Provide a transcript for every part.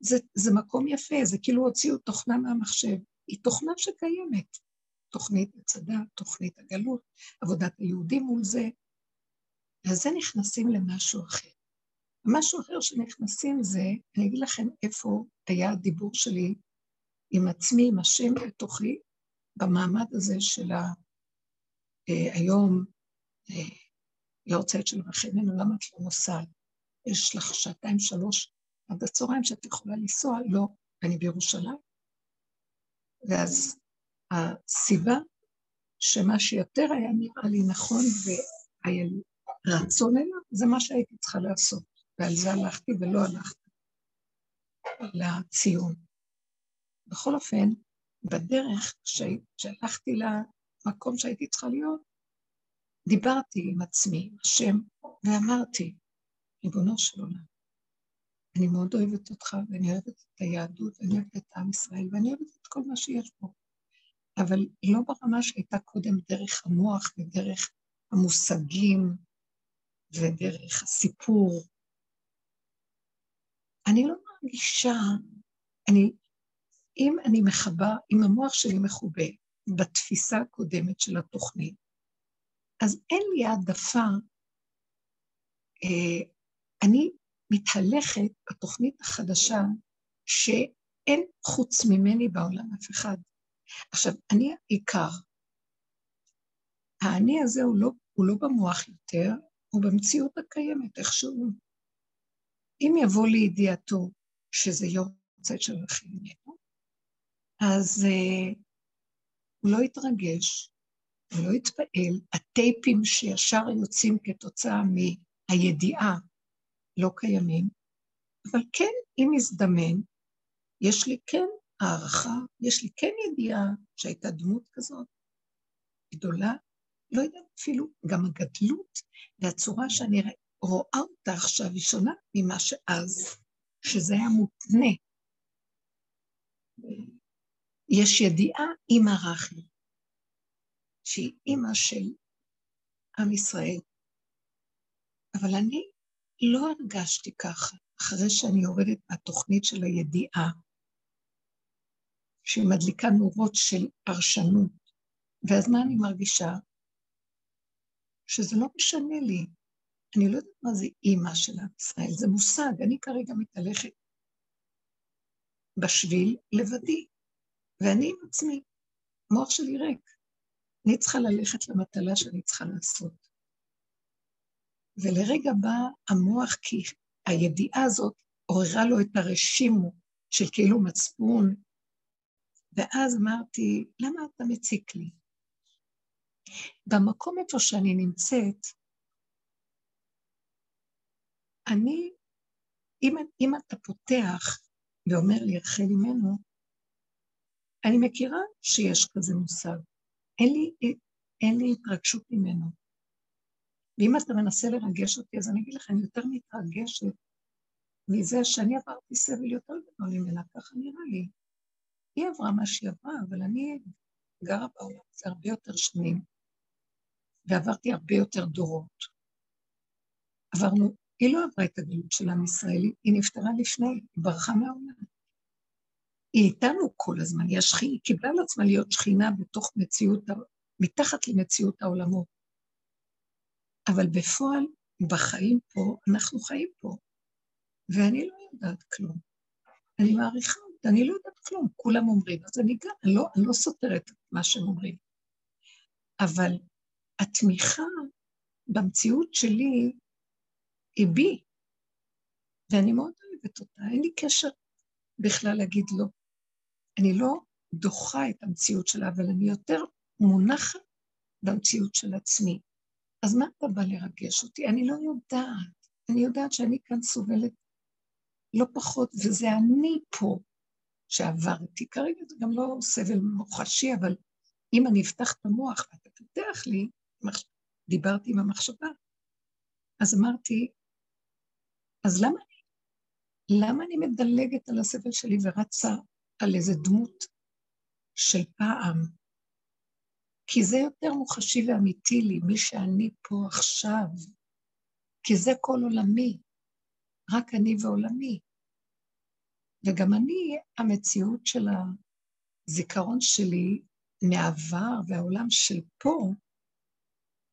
זה, זה מקום יפה, זה כאילו הוציאו תוכנה מהמחשב. היא תוכנה שקיימת. תוכנית מצדה, תוכנית הגלות, עבודת היהודים מול זה. וזה נכנסים למשהו אחר. משהו אחר שנכנסים זה, אני אגיד לכם איפה היה הדיבור שלי עם עצמי, עם השם בתוכי, במעמד הזה של ה... אה, היום, אה, יורצייט של רחמנו, למה את לא נוסעת? יש לך שעתיים, שלוש עד הצהריים שאת יכולה לנסוע, לא, אני בירושלים. ואז הסיבה שמה שיותר היה נראה לי נכון והיה לי רצון אליו, זה מה שהייתי צריכה לעשות. ועל זה הלכתי ולא הלכתי לציון. בכל אופן, בדרך כשהלכתי למקום שהייתי צריכה להיות, דיברתי עם עצמי, עם השם, ואמרתי, ריבונו של עולם, אני מאוד אוהבת אותך, ואני אוהבת את היהדות, ואני אוהבת את עם ישראל, ואני אוהבת את כל מה שיש פה. אבל לא ברמה שהייתה קודם דרך המוח ודרך המושגים ודרך הסיפור. אני לא מרגישה, אני, אם אני מכבה, אם המוח שלי מכובה בתפיסה הקודמת של התוכנית, אז אין לי העדפה. אה, אני מתהלכת בתוכנית החדשה שאין חוץ ממני בעולם אף אחד. עכשיו, אני העיקר. האני הזה הוא לא, הוא לא במוח יותר, הוא במציאות הקיימת, איכשהו. אם יבוא לידיעתו שזה יורצייט של ממנו, אז uh, הוא לא יתרגש, הוא לא יתפעל. הטייפים שישר יוצאים כתוצאה מהידיעה לא קיימים, אבל כן, אם יזדמן, יש לי כן הערכה, יש לי כן ידיעה שהייתה דמות כזאת גדולה, לא יודעת אפילו, גם הגדלות והצורה שאני רואה אותה עכשיו היא שונה ממה שאז, שזה היה מותנה. יש ידיעה עם רחל, שהיא אימא של עם ישראל, אבל אני לא הרגשתי ככה, אחרי שאני יורדת מהתוכנית של הידיעה, שהיא מדליקה נורות של פרשנות, ואז מה אני מרגישה? שזה לא משנה לי. אני לא יודעת מה זה אימא של עם ישראל, זה מושג, אני כרגע מתהלכת בשביל לבדי, ואני עם עצמי, המוח שלי ריק. אני צריכה ללכת למטלה שאני צריכה לעשות. ולרגע בא המוח, כי הידיעה הזאת עוררה לו את הרשימו של כאילו מצפון, ואז אמרתי, למה אתה מציק לי? במקום איפה שאני נמצאת, אני, אם, אם אתה פותח ואומר לי, רחל אימנו, אני מכירה שיש כזה מושג. אין לי, אין לי התרגשות ממנו. ואם אתה מנסה לרגש אותי, אז אני אגיד לך, אני יותר מתרגשת מזה שאני עברתי סבל יותר גדול ממנה, ככה נראה לי. היא עברה מה שהיא עברה, אבל אני גרה בעולם הזה הרבה יותר שנים, ועברתי הרבה יותר דורות. עברנו, היא לא עברה את הגלות של עם ישראלי, היא נפטרה לפני, היא ברחה מהעולם. היא איתנו כל הזמן, היא השכי, היא קיבלה על עצמה להיות שכינה בתוך מציאות, מתחת למציאות העולמות. אבל בפועל, בחיים פה, אנחנו חיים פה, ואני לא יודעת כלום. אני מעריכה אותה, אני לא יודעת כלום, כולם אומרים, אז אני גם, אני לא, אני לא סותרת את מה שהם אומרים. אבל התמיכה במציאות שלי היא בי, ואני מאוד אוהבת אותה, אין לי קשר בכלל להגיד לא. אני לא דוחה את המציאות שלה, אבל אני יותר מונחת במציאות של עצמי. אז מה אתה בא לרגש אותי? אני לא יודעת. אני יודעת שאני כאן סובלת לא פחות, וזה אני פה שעברתי. כרגע זה גם לא סבל מוחשי, אבל אם אני אפתח את המוח ואתה פותח לי, דיברתי עם המחשבה, אז אמרתי, אז למה אני, למה אני מדלגת על הסבל שלי ורצה על איזה דמות של פעם, כי זה יותר מוחשי ואמיתי לי, מי שאני פה עכשיו, כי זה כל עולמי, רק אני ועולמי. וגם אני, המציאות של הזיכרון שלי מהעבר והעולם של פה,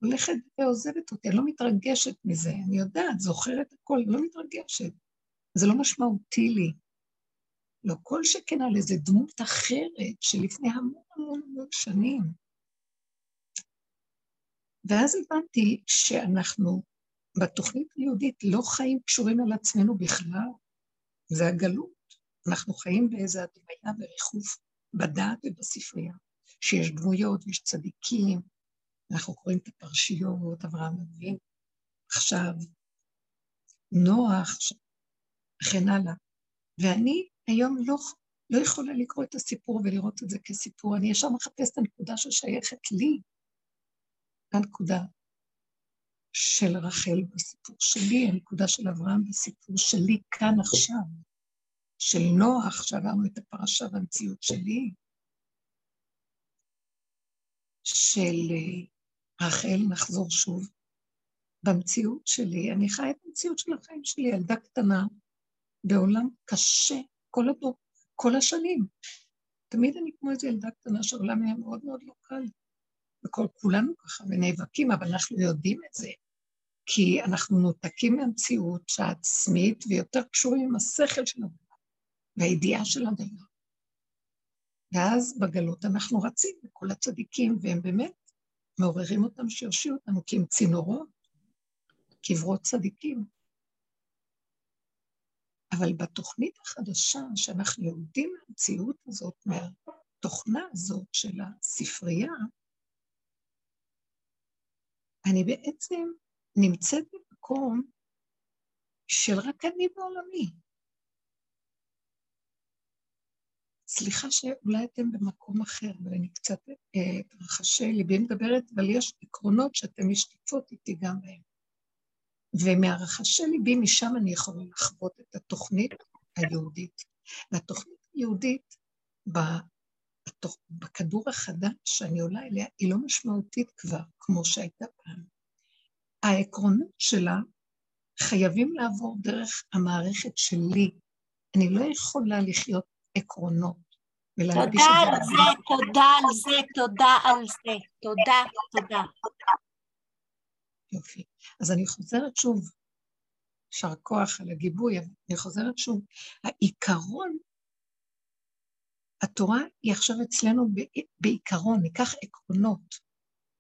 הולכת ועוזבת אותי, אני לא מתרגשת מזה, אני יודעת, זוכרת הכל, לא מתרגשת. זה לא משמעותי לי. לא כל שכן על איזה דמות אחרת שלפני המון המון המון שנים. ואז הבנתי שאנחנו בתוכנית היהודית לא חיים קשורים על עצמנו בכלל, זה הגלות. אנחנו חיים באיזו הדמיה וריחוף בדעת ובספרייה, שיש דמויות ויש צדיקים, אנחנו קוראים את הפרשיות, אברהם אבינו, עכשיו, נוח, וכן הלאה. ואני היום לא, לא יכולה לקרוא את הסיפור ולראות את זה כסיפור, אני ישר מחפשת את הנקודה ששייכת לי, הנקודה של רחל בסיפור שלי, הנקודה של אברהם בסיפור שלי כאן עכשיו, של נוח, שעברנו את הפרשה והמציאות שלי, של אה, רחל, נחזור שוב, במציאות שלי, אני חיה את המציאות של החיים שלי, ילדה קטנה, בעולם קשה, כל, הדור, כל השנים. תמיד אני כמו איזו ילדה קטנה שהעולם היה מאוד מאוד לא קל. וכולנו ככה, ונאבקים, אבל אנחנו יודעים את זה. כי אנחנו נותקים מהמציאות העצמית ויותר קשורים עם השכל של הדבר והידיעה של הדבר. ואז בגלות אנחנו רצים לכל הצדיקים, והם באמת מעוררים אותם שיושיעו אותנו, כי הם צינורות, קברות צדיקים. אבל בתוכנית החדשה, שאנחנו יורדים מהמציאות הזאת, מהתוכנה הזאת של הספרייה, אני בעצם נמצאת במקום של רק אני בעולמי. סליחה שאולי אתם במקום אחר, אבל אני קצת, אה, רחשי ליבי מדברת, אבל יש עקרונות שאתן משתתפות איתי גם בהם. ומהרחשי ליבי, משם אני יכולה לחוות את התוכנית היהודית. והתוכנית היהודית, בכדור החדש שאני עולה אליה, היא לא משמעותית כבר, כמו שהייתה פעם. העקרונות שלה חייבים לעבור דרך המערכת שלי. אני לא יכולה לחיות עקרונות זה. תודה על זה, תודה על זה, תודה על זה, תודה, תודה. יופי. אז אני חוזרת שוב, יישר כוח על הגיבוי, אני חוזרת שוב. העיקרון, התורה היא עכשיו אצלנו בעיקרון, ניקח עקרונות,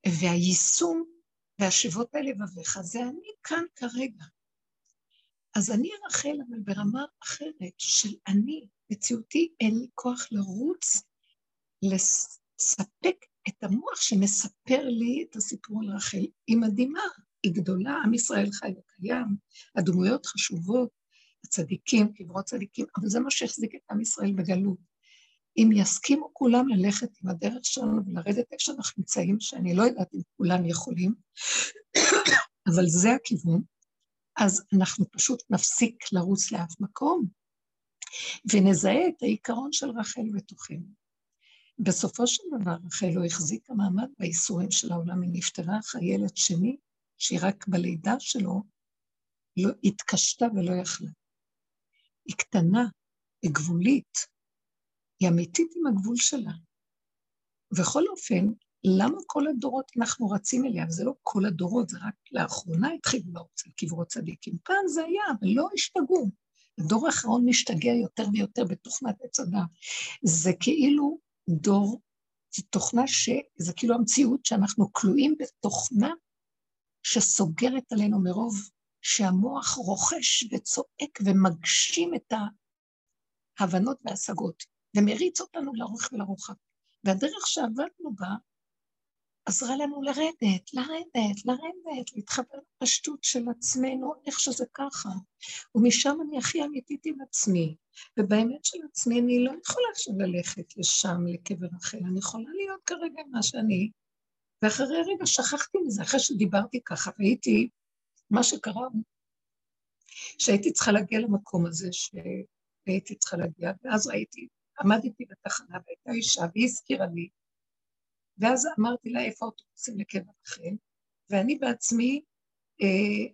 והיישום והשיבות אל לבביך, זה אני כאן כרגע. אז אני רחל, אבל ברמה אחרת של אני, מציאותי, אין לי כוח לרוץ, לספק את המוח שמספר לי את הסיפור על רחל. היא מדהימה, היא גדולה, עם ישראל חי וקיים, הדמויות חשובות, הצדיקים, קברות צדיקים, אבל זה מה שהחזיק את עם ישראל בגלות. אם יסכימו כולם ללכת עם הדרך שלנו ולרדת איפה שאנחנו נמצאים, שאני לא יודעת אם כולם יכולים, אבל זה הכיוון, אז אנחנו פשוט נפסיק לרוץ לאף מקום, ונזהה את העיקרון של רחל בתוכנו. בסופו של דבר, רחל לא החזיקה מעמד בייסורים של העולם, היא נפטרה אחרי ילד שני, שהיא רק בלידה שלו לא התקשתה ולא יכלה. היא קטנה, היא גבולית, היא אמיתית עם הגבול שלה. בכל אופן, למה כל הדורות אנחנו רצים אליה? וזה לא כל הדורות, זה רק לאחרונה התחילו לרוץ על קברות צדיקים. פעם זה היה, אבל לא השתגעו. הדור האחרון משתגע יותר ויותר בתוכנת עץ הדת. זה כאילו דור, זו תוכנה ש... זה כאילו המציאות שאנחנו כלואים בתוכנה שסוגרת עלינו מרוב שהמוח רוכש וצועק ומגשים את ההבנות וההשגות. ומריץ אותנו לאורך ולרוחב. והדרך שעבדנו בה עזרה לנו לרדת, לרדת, לרדת, להתחבר לפשטות של עצמנו, איך שזה ככה. ומשם אני הכי אמיתית עם עצמי. ובאמת של עצמי אני לא יכולה עכשיו ללכת לשם, לקבר רחל, אני יכולה להיות כרגע מה שאני. ואחרי רגע שכחתי מזה, אחרי שדיברתי ככה, והייתי, מה שקרה, שהייתי צריכה להגיע למקום הזה שהייתי צריכה להגיע, ואז ראיתי עמדתי בתחנה והייתה אישה והיא הזכירה לי, ואז אמרתי לה איפה האוטובוסים לקבר רחל, ואני בעצמי, אה,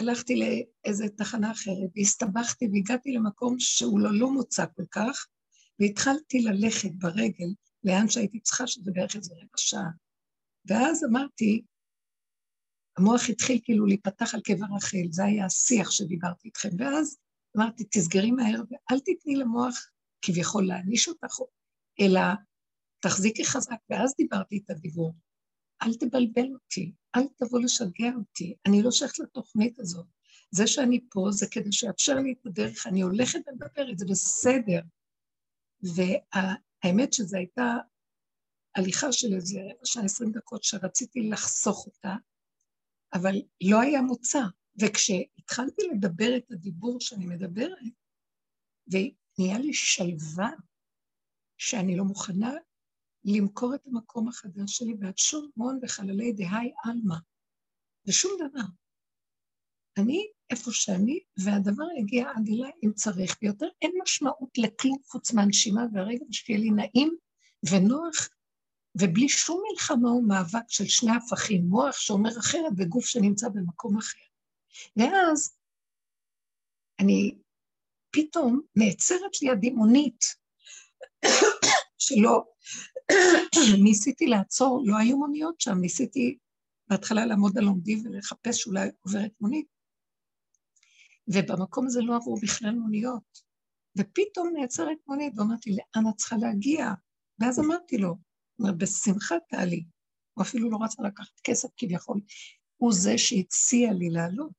הלכתי לאיזה תחנה אחרת, והסתבכתי והגעתי למקום שהוא לא, לא מוצע כל כך, והתחלתי ללכת ברגל לאן שהייתי צריכה, שזה בערך איזה רבע שעה. ואז אמרתי, המוח התחיל כאילו להיפתח על קבר רחל, זה היה השיח שדיברתי איתכם, ואז אמרתי, תסגרי מהר ואל תתני למוח כביכול להעניש אותך, אלא תחזיקי חזק, ואז דיברתי את הדיבור. אל תבלבל אותי, אל תבוא לשגע אותי, אני לא שייכת לתוכנית הזאת. זה שאני פה זה כדי שיאפשר לי את הדרך, אני הולכת ומדברת, זה בסדר. והאמת שזו הייתה הליכה של איזה רבע שעה, עשרים דקות, שרציתי לחסוך אותה, אבל לא היה מוצא. וכשהתחלתי לדבר את הדיבור שאני מדברת, ונהיה לי שלווה שאני לא מוכנה למכור את המקום החדש שלי בעד שום הון וחללי דהי עלמא, ושום דבר. אני איפה שאני, והדבר יגיע עד אליי אם צריך, ויותר אין משמעות לכלום חוץ מהנשימה והרגע שיהיה לי נעים ונוח, ובלי שום מלחמה ומאבק של שני הפכים, מוח שאומר אחרת וגוף שנמצא במקום אחר. ואז אני פתאום נעצרת לי הדימונית, שלא, ניסיתי לעצור, לא היו מוניות שם, ניסיתי בהתחלה לעמוד על עומדי ולחפש שאולי עוברת מונית, ובמקום הזה לא עברו בכלל מוניות. ופתאום נעצרת מונית, ואמרתי, לאן את צריכה להגיע? ואז אמרתי לו, אומר, בשמחה תעלי. הוא אפילו לא רצה לקחת כסף כביכול, הוא זה שהציע לי לעלות.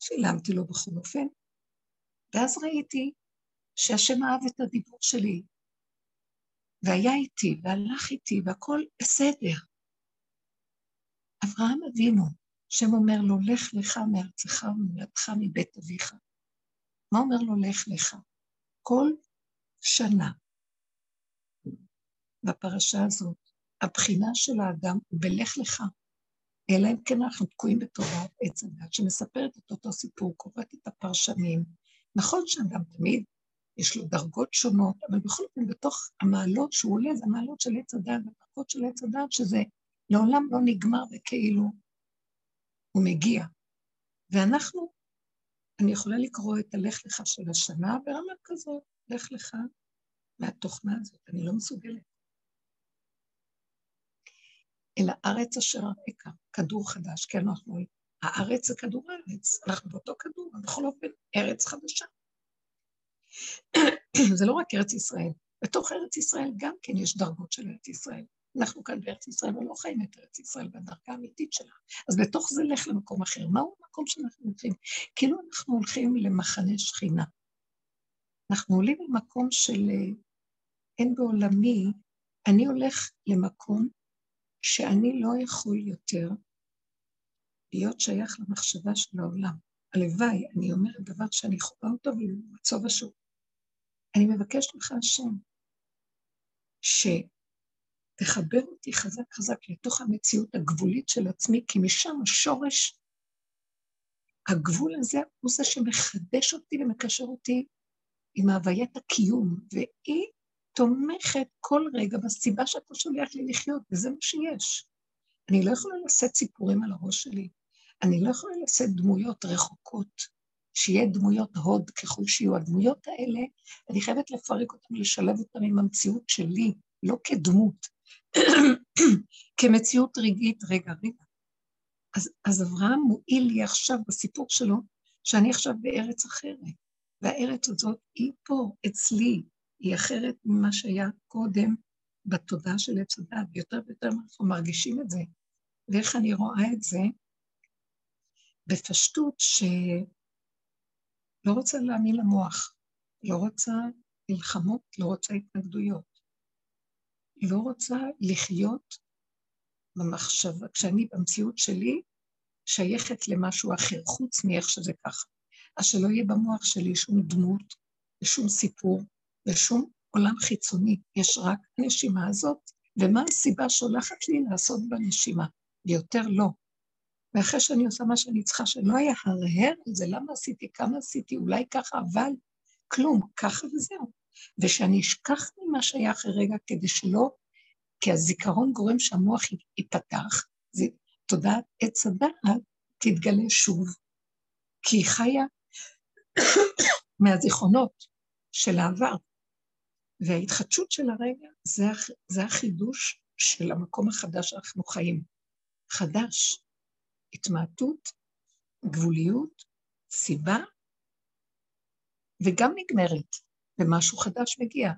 שילמתי לו בכל אופן, ואז ראיתי שהשם אהב את הדיבור שלי, והיה איתי, והלך איתי, והכל בסדר. אברהם אבינו, השם אומר לו, לך לך מארצך ומולדתך מבית אביך. מה אומר לו, לך לך? כל שנה, בפרשה הזאת, הבחינה של האדם הוא בלך לך, אלא אם כן אנחנו תקועים בתודעת עץ הדת, שמספרת את אותו סיפור, קוראת את הפרשנים. נכון שאדם תמיד יש לו דרגות שונות, אבל בכל אופן בתוך המעלות שהוא עולה, זה המעלות של עץ הדת, הדרגות של עץ הדת, שזה לעולם לא נגמר וכאילו הוא מגיע. ואנחנו, אני יכולה לקרוא את הלך לך של השנה ברמה כזאת, לך לך מהתוכנה הזאת, אני לא מסוגלת. אלא ארץ אשר הרקע, כדור חדש, כן, אנחנו, הארץ זה כדור הארץ, אנחנו באותו כדור, בכל אופן, ארץ חדשה. זה לא רק ארץ ישראל, בתוך ארץ ישראל גם כן יש דרגות של ארץ ישראל. אנחנו כאן בארץ ישראל ולא חיים את ארץ ישראל בדרגה האמיתית שלה. אז בתוך זה לך למקום אחר. מהו המקום שאנחנו הולכים? כאילו אנחנו הולכים למחנה שכינה. אנחנו עולים למקום של אין בעולמי, אני הולך למקום שאני לא יכול יותר להיות שייך למחשבה של העולם. הלוואי, אני אומרת דבר שאני חווה אותו ולמצוא ושוב. אני מבקשת ממך, השם, שתחבר אותי חזק חזק לתוך המציאות הגבולית של עצמי, כי משם השורש, הגבול הזה הוא זה שמחדש אותי ומקשר אותי עם הוויית הקיום, והיא תומכת כל רגע בסיבה שאתה שולח לי לחיות, וזה מה שיש. אני לא יכולה לשאת סיפורים על הראש שלי, אני לא יכולה לשאת דמויות רחוקות, שיהיה דמויות הוד ככל שיהיו. הדמויות האלה, אני חייבת לפרק אותן ולשלב אותן עם המציאות שלי, לא כדמות, כמציאות רגעית, רגע, רגע. אז, אז אברהם מועיל לי עכשיו בסיפור שלו, שאני עכשיו בארץ אחרת, והארץ הזאת היא פה, אצלי, היא אחרת ממה שהיה קודם בתודעה של עץ הדת, ויותר ויותר אנחנו מרגישים את זה. ואיך אני רואה את זה? בפשטות שלא רוצה להאמין למוח, לא רוצה מלחמות, לא רוצה התנגדויות, לא רוצה לחיות במחשבה, כשאני במציאות שלי שייכת למשהו אחר, חוץ מאיך שזה ככה. אז שלא יהיה במוח שלי שום דמות ושום סיפור ושום עולם חיצוני, יש רק הנשימה הזאת, ומה הסיבה שהולכת לי לעשות בנשימה, ויותר לא. ואחרי שאני עושה מה שאני צריכה, שלא היה הרהר על זה, למה עשיתי, כמה עשיתי, אולי ככה, אבל כלום, ככה וזהו. ושאני אשכח ממה שהיה אחרי רגע, כדי שלא, כי הזיכרון גורם שהמוח ייפתח, זה תודעת עץ הדעת, תתגלה שוב, כי היא חיה מהזיכרונות של העבר. וההתחדשות של הרגע זה, זה החידוש של המקום החדש שאנחנו חיים. חדש, התמעטות, גבוליות, סיבה, וגם נגמרת, ומשהו חדש מגיע.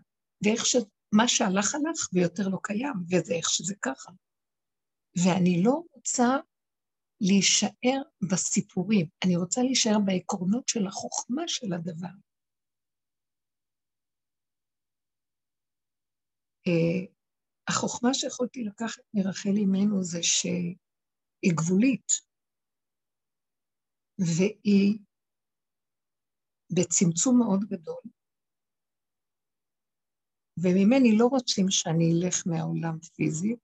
ואיך שמה שהלך הלך ויותר לא קיים, וזה איך שזה ככה. ואני לא רוצה להישאר בסיפורים, אני רוצה להישאר בעקרונות של החוכמה של הדבר. Uh, החוכמה שיכולתי לקחת מרחל אימנו זה שהיא גבולית, והיא בצמצום מאוד גדול, וממני לא רוצים שאני אלך מהעולם פיזי,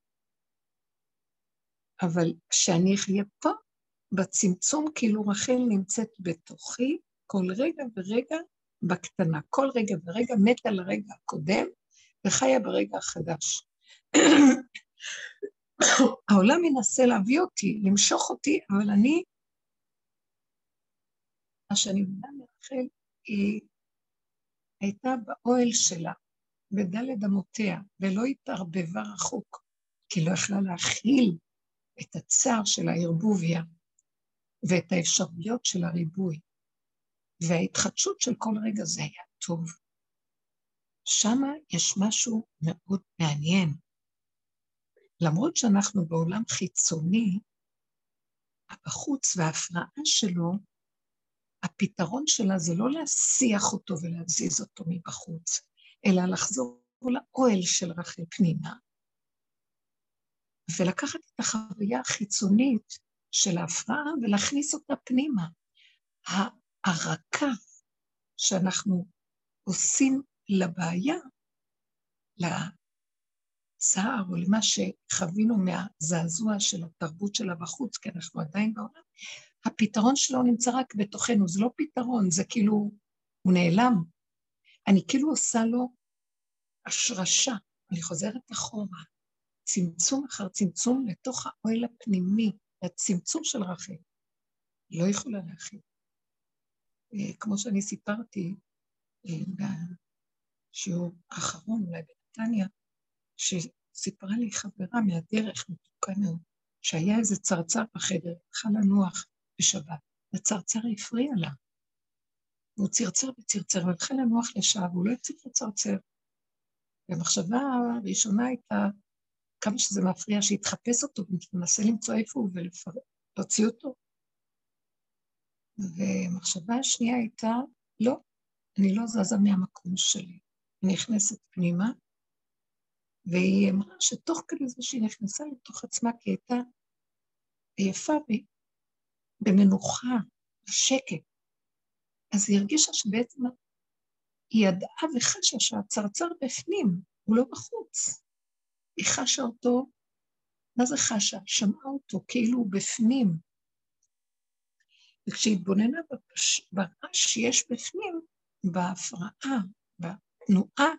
אבל שאני אחיה פה, בצמצום, כאילו רחל נמצאת בתוכי כל רגע ורגע בקטנה. כל רגע ורגע מתה לרגע הקודם וחיה ברגע החדש. העולם מנסה להביא אותי, למשוך אותי, אבל אני, מה שאני מבינה מרחל, היא הייתה באוהל שלה, בדלת אמותיה, ולא התערבבה רחוק, כי לא יכלה להכיל את הצער של הערבוביה ואת האפשרויות של הריבוי. וההתחדשות של כל רגע זה היה טוב. שמה יש משהו מאוד מעניין. למרות שאנחנו בעולם חיצוני, החוץ וההפרעה שלו, הפתרון שלה זה לא להסיח אותו ולהזיז אותו מבחוץ, אלא לחזור לאוהל של רחל פנימה, ולקחת את החוויה החיצונית של ההפרעה ולהכניס אותה פנימה. הרכה שאנחנו עושים לבעיה, לצער או למה שחווינו מהזעזוע של התרבות שלה בחוץ, כי אנחנו עדיין בעולם, הפתרון שלו נמצא רק בתוכנו, זה לא פתרון, זה כאילו, הוא נעלם. אני כאילו עושה לו השרשה, אני חוזרת אחורה, צמצום אחר צמצום לתוך האוהל הפנימי, הצמצום של רחל. לא יכולה להכיל. אה, כמו שאני סיפרתי אה, בשיעור האחרון, אולי בנתניה, שסיפרה לי חברה מהדרך, מאוד, שהיה איזה צרצר בחדר, הלכה לנוח בשבת, הצרצר הפריע לה. והוא צרצר וצרצר, והלכה לנוח לשעה, והוא לא הפסיק לצרצר. והמחשבה הראשונה הייתה, כמה שזה מפריע שיתחפש אותו, וננסה למצוא איפה הוא ולהוציא אותו. ומחשבה השנייה הייתה, לא, אני לא זזה מהמקום שלי. היא נכנסת פנימה, והיא אמרה שתוך כדי זה שהיא נכנסה לתוך עצמה, כי הייתה עייפה במנוחה, בשקט, אז היא הרגישה שבעצם היא ידעה וחשה שהצרצר בפנים, הוא לא בחוץ. היא חשה אותו, מה זה חשה? שמעה אותו כאילו הוא בפנים. וכשהתבוננה ברעש שיש בפנים, בהפרעה, בתנועה,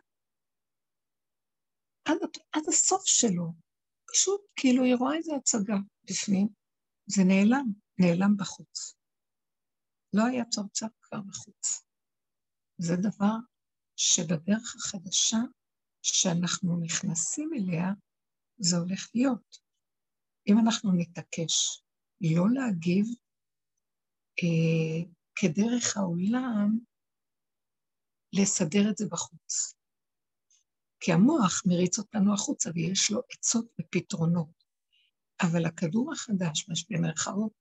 עד, עד הסוף שלו, פשוט כאילו היא רואה איזו הצגה בפנים, זה נעלם, נעלם בחוץ. לא היה צרצר כבר בחוץ. זה דבר שבדרך החדשה שאנחנו נכנסים אליה, זה הולך להיות. אם אנחנו נתעקש לא להגיב אה, כדרך העולם, לסדר את זה בחוץ. כי המוח מריץ אותנו החוצה ויש לו עצות ופתרונות. אבל הכדור החדש, מה שבמרכאות,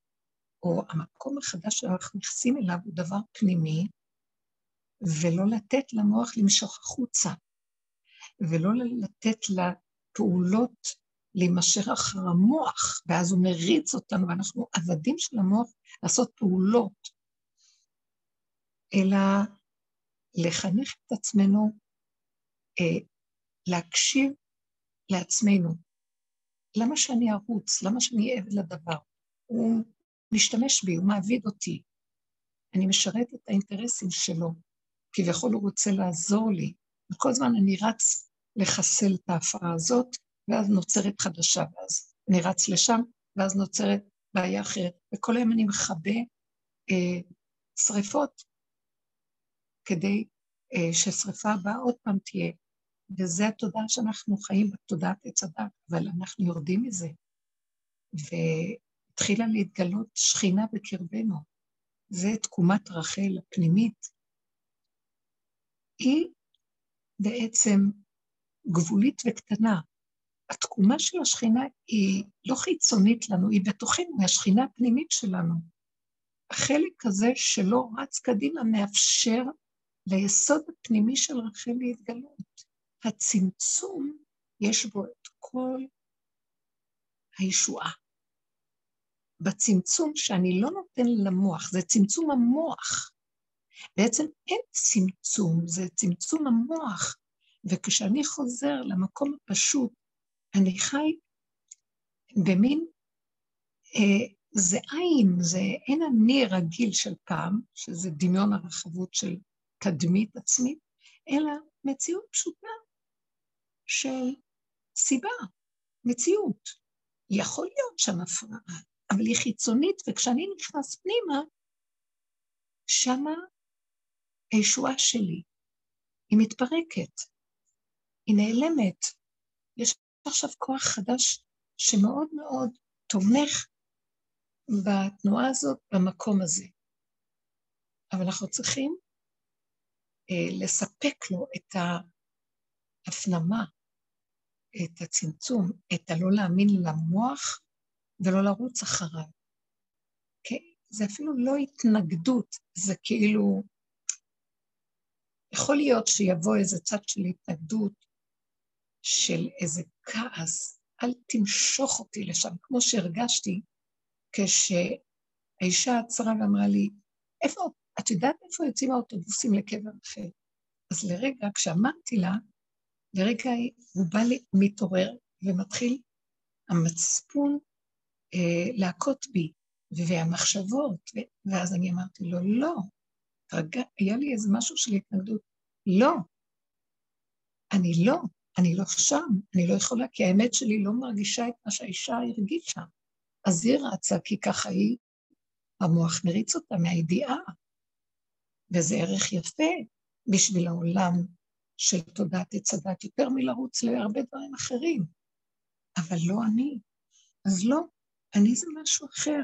או המקום החדש שאנחנו נכנסים אליו הוא דבר פנימי, ולא לתת למוח למשוך החוצה. ולא לתת לפעולות להימשך אחר המוח, ואז הוא מריץ אותנו, ואנחנו עבדים של המוח לעשות פעולות, אלא לחנך את עצמנו, אה, להקשיב לעצמנו. למה שאני ארוץ? למה שאני אהיה עבד לדבר? הוא משתמש בי, הוא מעביד אותי. אני משרת את האינטרסים שלו. כביכול הוא רוצה לעזור לי, וכל זמן אני רץ לחסל את ההפרעה הזאת, ואז נוצרת חדשה, ואז אני רץ לשם, ואז נוצרת בעיה אחרת. וכל היום אני מכבה אה, שריפות, כדי אה, ששריפה הבאה עוד פעם תהיה. וזה התודעה שאנחנו חיים בתודעת עץ הדת, אבל אנחנו יורדים מזה. והתחילה להתגלות שכינה בקרבנו. זה תקומת רחל הפנימית. היא בעצם גבולית וקטנה. התקומה של השכינה היא לא חיצונית לנו, היא בתוכנו, היא השכינה הפנימית שלנו. החלק הזה שלא רץ קדימה מאפשר ליסוד הפנימי של רחל להתגלות. הצמצום, יש בו את כל הישועה. בצמצום שאני לא נותן למוח, זה צמצום המוח. בעצם אין צמצום, זה צמצום המוח. וכשאני חוזר למקום הפשוט, אני חי במין, אה, זה עין, זה אין אני רגיל של פעם, שזה דמיון הרחבות של תדמית עצמית, אלא מציאות פשוטה של סיבה, מציאות. יכול להיות שם הפרעה, אבל היא חיצונית, וכשאני נכנס פנימה, שמה הישועה שלי, היא מתפרקת, היא נעלמת. יש עכשיו כוח חדש שמאוד מאוד תומך בתנועה הזאת, במקום הזה. אבל אנחנו צריכים אה, לספק לו את ההפנמה, את הצמצום, את הלא להאמין למוח ולא לרוץ אחריו. כי זה אפילו לא התנגדות, זה כאילו... יכול להיות שיבוא איזה צד של התנגדות, של איזה כעס, אל תמשוך אותי לשם, כמו שהרגשתי כשהאישה עצרה ואמרה לי, איפה, את יודעת איפה יוצאים האוטובוסים לקבר רחל? אז לרגע, כשאמרתי לה, לרגע הוא בא לי, מתעורר ומתחיל המצפון אה, להכות בי, והמחשבות, ו... ואז אני אמרתי לו, לא, רגע, היה לי איזה משהו של התנגדות, לא, אני לא, אני לא שם, אני לא יכולה, כי האמת שלי לא מרגישה את מה שהאישה הרגישה. אז היא רצה, כי ככה היא, המוח מריץ אותה מהידיעה, וזה ערך יפה בשביל העולם של תודעת עץ הדת, יותר מלרוץ להרבה דברים אחרים, אבל לא אני. אז לא, אני זה משהו אחר.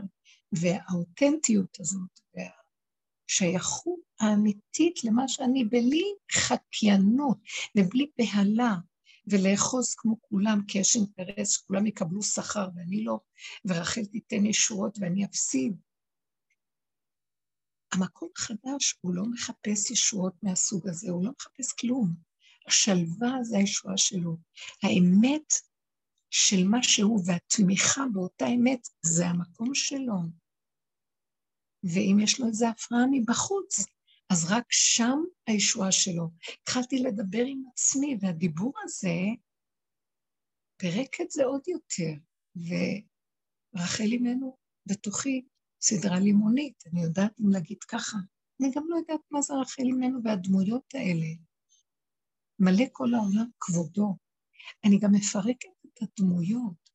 והאותנטיות הזאת, והשייכות האמיתית למה שאני, בלי חקיינות ובלי בהלה, ולאחוז כמו כולם, כי יש אינטרס שכולם יקבלו שכר ואני לא, ורחל תיתן ישועות ואני אפסיד. המקום החדש, הוא לא מחפש ישועות מהסוג הזה, הוא לא מחפש כלום. השלווה זה הישועה שלו. האמת של מה שהוא והתמיכה באותה אמת, זה המקום שלו. ואם יש לו איזו הפרעה מבחוץ, אז רק שם הישועה שלו. התחלתי לדבר עם עצמי, והדיבור הזה פירק את זה עוד יותר. ורחל אימנו בתוכי סדרה לימונית, אני יודעת אם להגיד ככה. אני גם לא יודעת מה זה רחל אימנו והדמויות האלה. מלא כל העולם כבודו. אני גם מפרקת את הדמויות.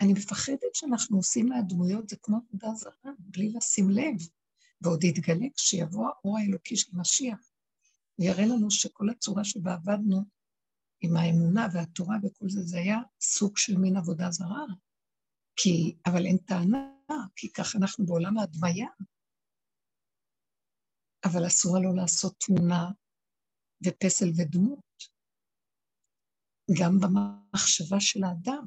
אני מפחדת שאנחנו עושים מהדמויות, זה כמו עבודה זרה, בלי לשים לב. ועוד יתגלה כשיבוא האור האלוקי של משיח, ויראה לנו שכל הצורה שבה עבדנו עם האמונה והתורה וכל זה, זה היה סוג של מין עבודה זרה. כי, אבל אין טענה, כי ככה אנחנו בעולם ההדמיה. אבל אסור לו לעשות תמונה ופסל ודמות. גם במחשבה של האדם,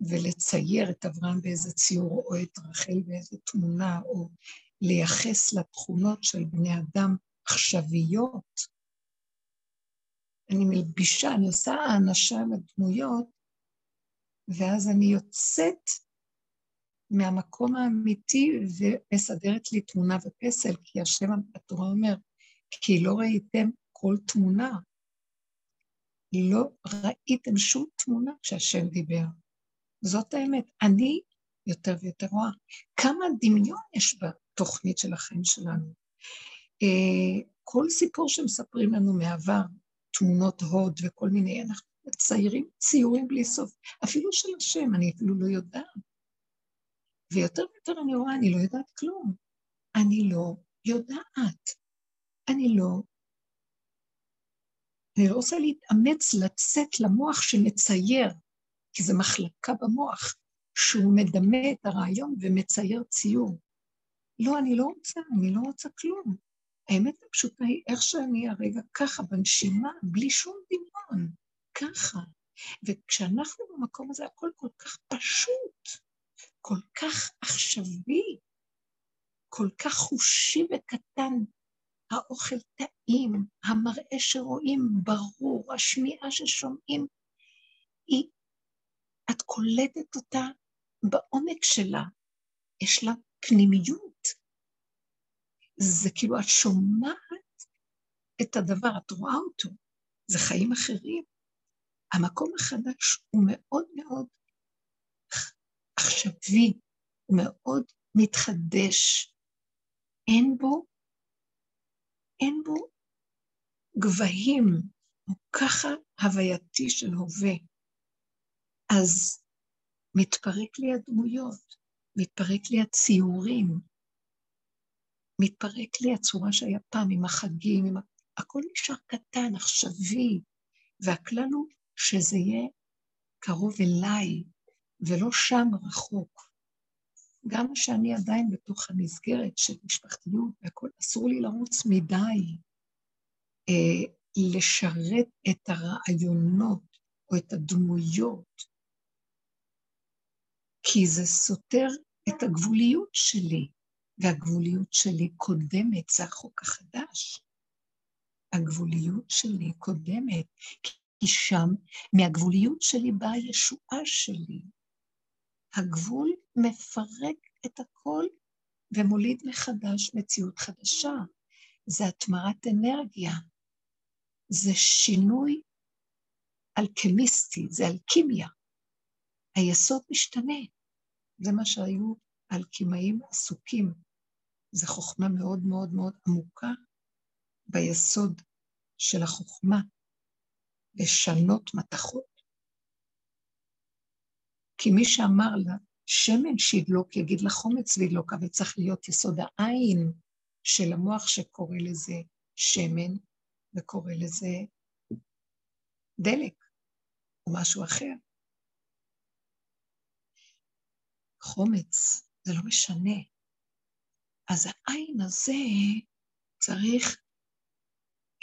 ולצייר את אברהם באיזה ציור, או את רחל באיזה תמונה, או לייחס לתכונות של בני אדם עכשוויות. אני מלבישה, אני עושה האנשה לדמויות, ואז אני יוצאת מהמקום האמיתי ומסדרת לי תמונה ופסל, כי השם התורה אומר, כי לא ראיתם כל תמונה. לא ראיתם שום תמונה כשהשם דיבר. זאת האמת. אני יותר ויותר רואה. כמה דמיון יש בתוכנית של החיים שלנו. אה, כל סיפור שמספרים לנו מעבר, תמונות הוד וכל מיני, אנחנו מציירים ציורים בלי סוף, אפילו של השם, אני אפילו לא יודעת. ויותר ויותר אני רואה, אני לא יודעת כלום. אני לא יודעת. אני לא... אני לא רוצה להתאמץ לצאת למוח שמצייר, כי זו מחלקה במוח, שהוא מדמה את הרעיון ומצייר ציור. לא, אני לא רוצה, אני לא רוצה כלום. האמת הפשוטה היא איך שאני הרגע ככה, בנשימה, בלי שום דמיון, ככה. וכשאנחנו במקום הזה, הכל כל כך פשוט, כל כך עכשווי, כל כך חושי וקטן. האוכל טעים, המראה שרואים ברור, השמיעה ששומעים, היא, את קולטת אותה בעומק שלה, יש לה פנימיות. זה כאילו את שומעת את הדבר, את רואה אותו, זה חיים אחרים. המקום החדש הוא מאוד מאוד עכשווי, הוא מאוד מתחדש. אין בו, אין בו גבהים, הוא ככה הווייתי של הווה. אז מתפרק לי הדמויות, מתפרק לי הציורים, מתפרק לי הצורה שהיה פעם עם החגים, עם... הכל נשאר קטן, עכשווי, והכלל הוא שזה יהיה קרוב אליי, ולא שם רחוק. גם שאני עדיין בתוך המסגרת של משפחתיות והכול, אסור לי לרוץ מדי אה, לשרת את הרעיונות או את הדמויות, כי זה סותר את הגבוליות שלי, והגבוליות שלי קודמת, זה החוק החדש. הגבוליות שלי קודמת, כי שם מהגבוליות שלי באה הישועה שלי. הגבול מפרק את הכל ומוליד מחדש מציאות חדשה. זה התמרת אנרגיה, זה שינוי אלכמיסטי, זה אלכימיה. היסוד משתנה. זה מה שהיו האלכימאים עסוקים. זו חוכמה מאוד מאוד מאוד עמוקה ביסוד של החוכמה, לשנות מתכות. כי מי שאמר לה, שמן שידלוק יגיד לה חומץ וידלוק, אבל צריך להיות יסוד העין של המוח שקורא לזה שמן וקורא לזה דלק או משהו אחר. חומץ, זה לא משנה. אז העין הזה צריך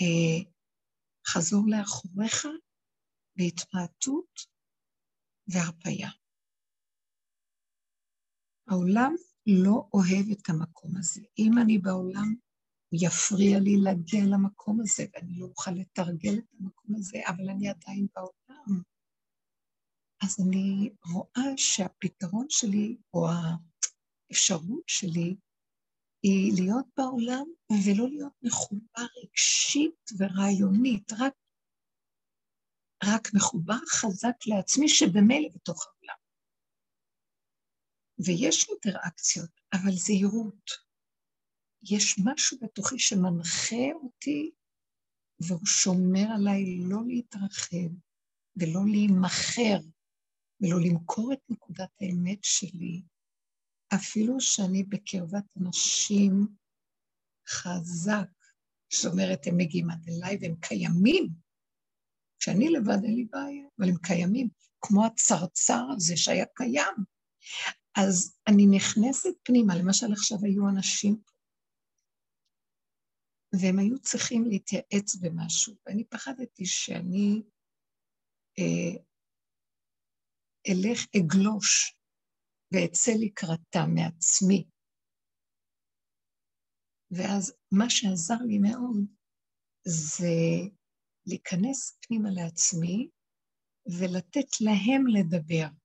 אה, חזור לאחוריך בהתמעטות והרפייה. העולם לא אוהב את המקום הזה. אם אני בעולם, הוא יפריע לי להגיע למקום הזה, ואני לא אוכל לתרגל את המקום הזה, אבל אני עדיין בעולם. אז אני רואה שהפתרון שלי, או האפשרות שלי, היא להיות בעולם ולא להיות מחובר רגשית ורעיונית, רק, רק מחובר חזק לעצמי שבמילא בתוך העולם. ויש אינטראקציות, אבל זהירות. יש משהו בתוכי שמנחה אותי והוא שומר עליי לא להתרחב ולא להימכר ולא למכור את נקודת האמת שלי, אפילו שאני בקרבת אנשים חזק, זאת אומרת, הם מגיעים עד אליי והם קיימים. כשאני לבד אין לי בעיה, אבל הם קיימים, כמו הצרצר הזה שהיה קיים. אז אני נכנסת פנימה, למשל עכשיו היו אנשים והם היו צריכים להתייעץ במשהו, ואני פחדתי שאני אה, אלך, אגלוש ואצא לקראתם מעצמי. ואז מה שעזר לי מאוד זה להיכנס פנימה לעצמי ולתת להם לדבר.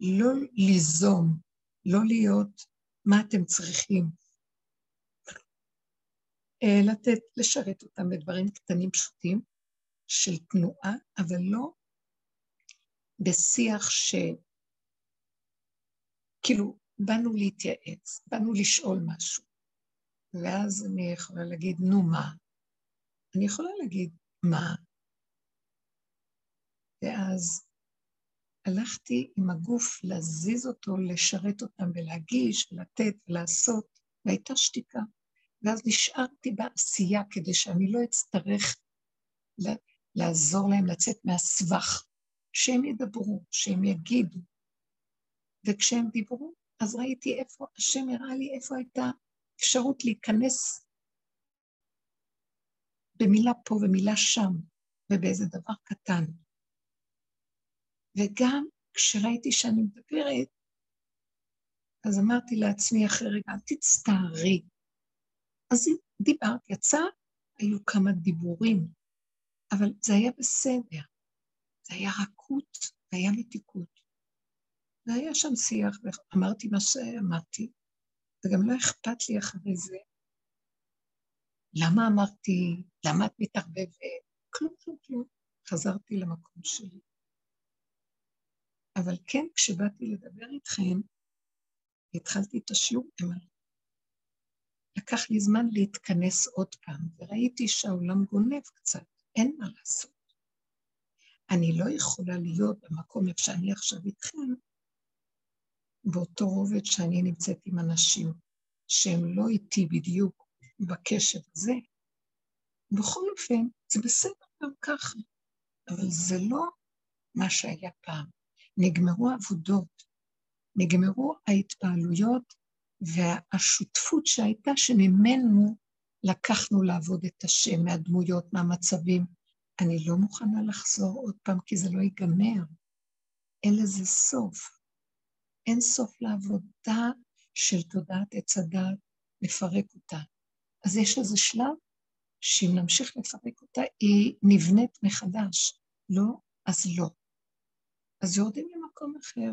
לא ליזום, לא להיות מה אתם צריכים, לתת, לשרת אותם בדברים קטנים פשוטים של תנועה, אבל לא בשיח ש... כאילו, באנו להתייעץ, באנו לשאול משהו. ואז אני יכולה להגיד, נו מה? אני יכולה להגיד, מה? ואז הלכתי עם הגוף להזיז אותו, לשרת אותם ולהגיש, ולתת ולעשות, והייתה שתיקה. ואז נשארתי בעשייה כדי שאני לא אצטרך לעזור להם לצאת מהסבך, שהם ידברו, שהם יגידו. וכשהם דיברו, אז ראיתי איפה, השם הראה לי איפה הייתה אפשרות להיכנס במילה פה ומילה שם, ובאיזה דבר קטן. וגם כשראיתי שאני מדברת, אז אמרתי לעצמי אחרי רגע, אל תצטערי. אז דיברת, יצא, היו כמה דיבורים, אבל זה היה בסדר. זה היה רכות, היה מתיקות. והיה שם שיח, ואמרתי מה שאמרתי, וגם לא אכפת לי אחרי זה. למה אמרתי, למה את מתערבבת? כלום, כלום, כלום. חזרתי למקום שלי. אבל כן, כשבאתי לדבר איתכם, התחלתי את השיעור, לקח לי זמן להתכנס עוד פעם, וראיתי שהעולם גונב קצת, אין מה לעשות. אני לא יכולה להיות במקום איפה שאני עכשיו איתכם, באותו רובד שאני נמצאת עם אנשים שהם לא איתי בדיוק בקשב הזה. בכל אופן, זה בסדר גם ככה, אבל זה לא מה שהיה פעם. נגמרו העבודות, נגמרו ההתפעלויות והשותפות שהייתה שממנו לקחנו לעבוד את השם מהדמויות, מהמצבים. אני לא מוכנה לחזור עוד פעם כי זה לא ייגמר. אין לזה סוף. אין סוף לעבודה של תודעת עץ הדעת לפרק אותה. אז יש איזה שלב שאם נמשיך לפרק אותה, היא נבנית מחדש. לא, אז לא. אז יורדים למקום אחר.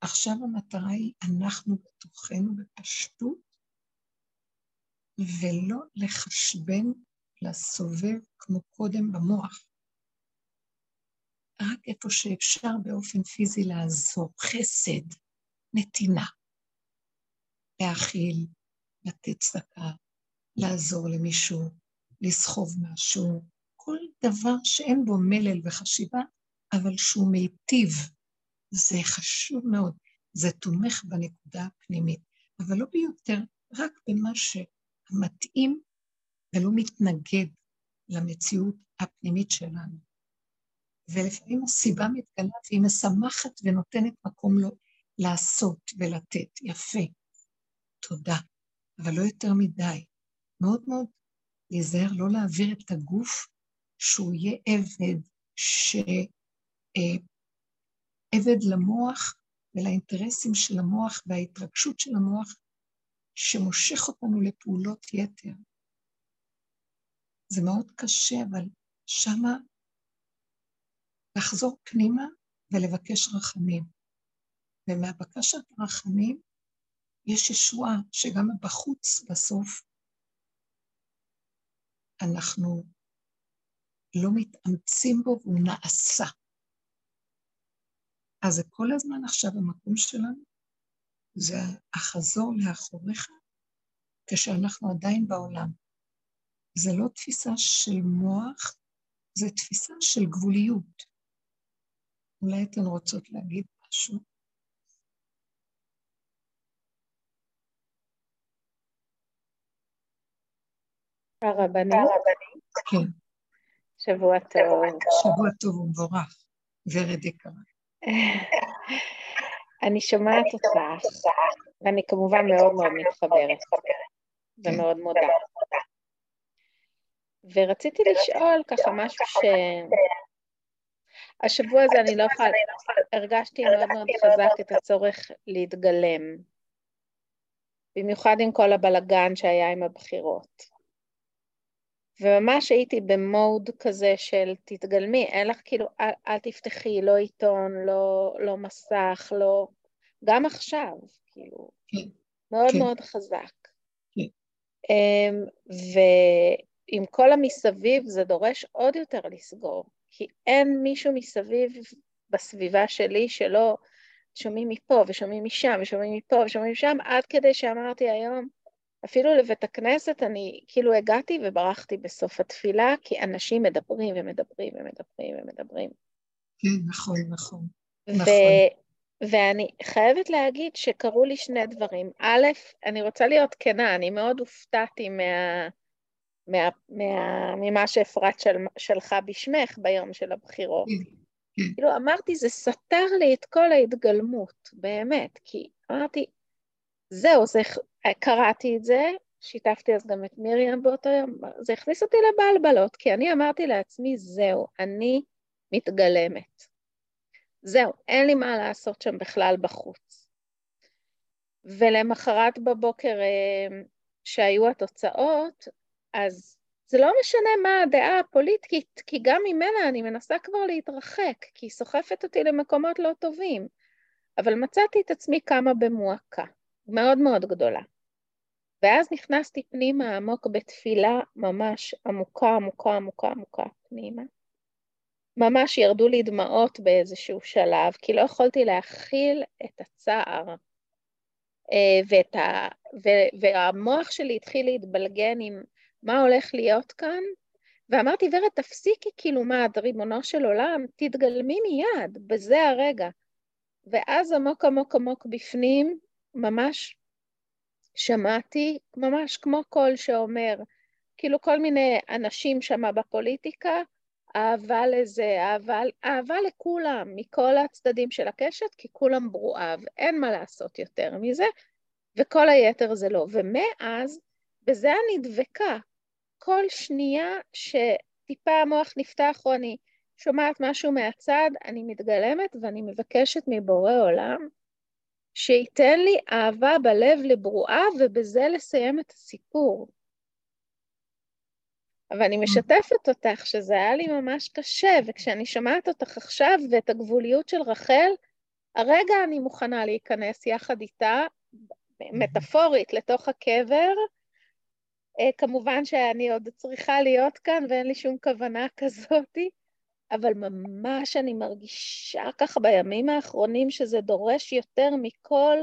עכשיו המטרה היא אנחנו בתוכנו בפשטות, ולא לחשבן, לסובב כמו קודם במוח. רק איפה שאפשר באופן פיזי לעזור, חסד, נתינה. להכיל, לתת צדקה, לעזור למישהו, לסחוב משהו, כל דבר שאין בו מלל וחשיבה, אבל שהוא מיטיב. זה חשוב מאוד, זה תומך בנקודה הפנימית, אבל לא ביותר, רק במה שמתאים ולא מתנגד למציאות הפנימית שלנו. ולפעמים הסיבה מתגלה והיא משמחת ונותנת מקום לו לעשות ולתת. יפה. תודה. אבל לא יותר מדי. מאוד מאוד להיזהר לא להעביר את הגוף שהוא יהיה עבד, ש... אה, עבד למוח ולאינטרסים של המוח וההתרגשות של המוח שמושך אותנו לפעולות יתר. זה מאוד קשה, אבל שמה לחזור פנימה ולבקש רחמים. ומהבקשת רחמים יש ישועה שגם בחוץ בסוף אנחנו לא מתאמצים בו והוא נעשה. אז זה כל הזמן עכשיו המקום שלנו, זה החזור לאחוריך כשאנחנו עדיין בעולם. זה לא תפיסה של מוח, זה תפיסה של גבוליות. אולי אתן רוצות להגיד משהו? הרבנית? כן. שבוע טוב. שבוע טוב ומבורך, ורד יקרה. אני שומעת אותך, ואני כמובן מאוד מאוד מתחברת, ומאוד מודה. ורציתי לשאול ככה משהו ש... השבוע הזה אני לא יכולה, הרגשתי מאוד מאוד חזק את הצורך להתגלם, במיוחד עם כל הבלגן שהיה עם הבחירות. וממש הייתי במוד כזה של תתגלמי, אין לך כאילו, אל, אל תפתחי, לא עיתון, לא, לא מסך, לא... גם עכשיו, כאילו, כן. מאוד כן. מאוד חזק. כן. אמ, ועם כל המסביב זה דורש עוד יותר לסגור, כי אין מישהו מסביב בסביבה שלי שלא שומעים מפה ושומעים משם ושומעים מפה ושומעים משם, עד כדי שאמרתי היום, אפילו לבית הכנסת אני כאילו הגעתי וברחתי בסוף התפילה, כי אנשים מדברים ומדברים ומדברים ומדברים. כן, נכון, נכון. נכון. ואני חייבת להגיד שקרו לי שני דברים. א', אני רוצה להיות כנה, אני מאוד הופתעתי מה, מה, מה, ממה שאפרת של, שלחה בשמך ביום של הבחירות. כן, כן. כאילו, אמרתי, זה סתר לי את כל ההתגלמות, באמת, כי אמרתי, זהו, זה, קראתי את זה, שיתפתי אז גם את מרים באותו יום, זה הכניס אותי לבלבלות, כי אני אמרתי לעצמי, זהו, אני מתגלמת. זהו, אין לי מה לעשות שם בכלל בחוץ. ולמחרת בבוקר אה, שהיו התוצאות, אז זה לא משנה מה הדעה הפוליטית, כי גם ממנה אני מנסה כבר להתרחק, כי היא סוחפת אותי למקומות לא טובים. אבל מצאתי את עצמי קמה במועקה, מאוד מאוד גדולה. ואז נכנסתי פנימה עמוק בתפילה ממש עמוקה, עמוקה, עמוקה, עמוקה פנימה. ממש ירדו לי דמעות באיזשהו שלב, כי לא יכולתי להכיל את הצער. אה, ואת ה... ו... והמוח שלי התחיל להתבלגן עם מה הולך להיות כאן, ואמרתי, ורד, תפסיקי, כאילו, מה, את ריבונו של עולם, תתגלמי מיד, בזה הרגע. ואז עמוק עמוק עמוק בפנים, ממש שמעתי, ממש כמו קול שאומר, כאילו כל מיני אנשים שם בפוליטיקה, אהבה לזה, אהבה, אהבה לכולם, מכל הצדדים של הקשת, כי כולם ברואיו, אין מה לעשות יותר מזה, וכל היתר זה לא. ומאז, בזה אני דבקה. כל שנייה שטיפה המוח נפתח או אני שומעת משהו מהצד, אני מתגלמת ואני מבקשת מבורא עולם שייתן לי אהבה בלב לברואה ובזה לסיים את הסיפור. אבל אני משתפת אותך שזה היה לי ממש קשה, וכשאני שומעת אותך עכשיו ואת הגבוליות של רחל, הרגע אני מוכנה להיכנס יחד איתה, מטאפורית, לתוך הקבר. אה, כמובן שאני עוד צריכה להיות כאן ואין לי שום כוונה כזאתי, אבל ממש אני מרגישה ככה בימים האחרונים שזה דורש יותר מכל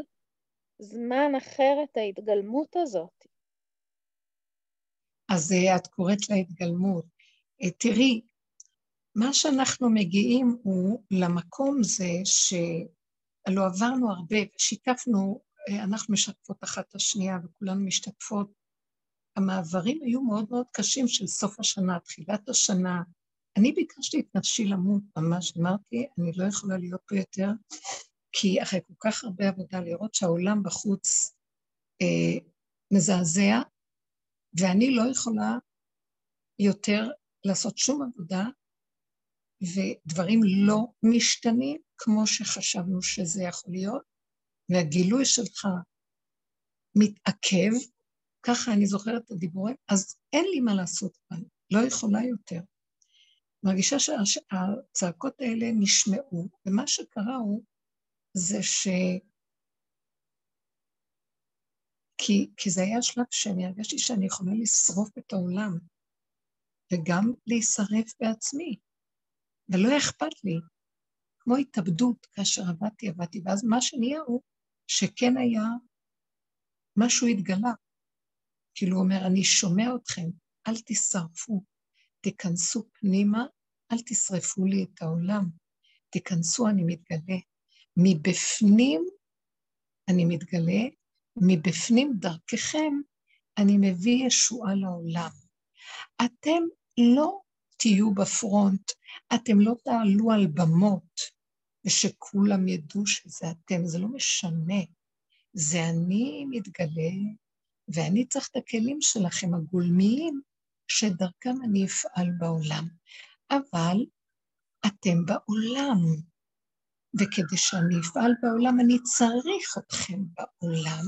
זמן אחר את ההתגלמות הזאת. אז אה, את קוראת להתגלמות. אה, תראי, מה שאנחנו מגיעים הוא למקום זה שהלוא עברנו הרבה, שיתפנו, אה, אנחנו משתפות אחת את השנייה וכולנו משתתפות. המעברים היו מאוד מאוד קשים של סוף השנה, תחילת השנה. אני ביקשתי את נפשי למות ממש, אמרתי, אני לא יכולה להיות פה יותר, כי אחרי כל כך הרבה עבודה לראות שהעולם בחוץ אה, מזעזע, ואני לא יכולה יותר לעשות שום עבודה, ודברים לא משתנים כמו שחשבנו שזה יכול להיות, והגילוי שלך מתעכב, ככה אני זוכרת את הדיבורים, אז אין לי מה לעשות כאן, לא יכולה יותר. מרגישה שהצעקות האלה נשמעו, ומה שקרה הוא, זה ש... כי, כי זה היה שלב שאני הרגשתי שאני יכולה לשרוף את העולם, וגם להישרף בעצמי, ולא אכפת לי. כמו התאבדות, כאשר עבדתי, עבדתי, ואז מה שנהיה הוא שכן היה, משהו התגלה. כאילו הוא אומר, אני שומע אתכם, אל תשרפו, תיכנסו פנימה, אל תשרפו לי את העולם, תיכנסו, אני מתגלה. מבפנים אני מתגלה, מבפנים דרככם אני מביא ישועה לעולם. אתם לא תהיו בפרונט, אתם לא תעלו על במות ושכולם ידעו שזה אתם, זה לא משנה. זה אני מתגלה, ואני צריך את הכלים שלכם הגולמיים, שדרכם אני אפעל בעולם. אבל אתם בעולם, וכדי שאני אפעל בעולם, אני צריך אתכם בעולם,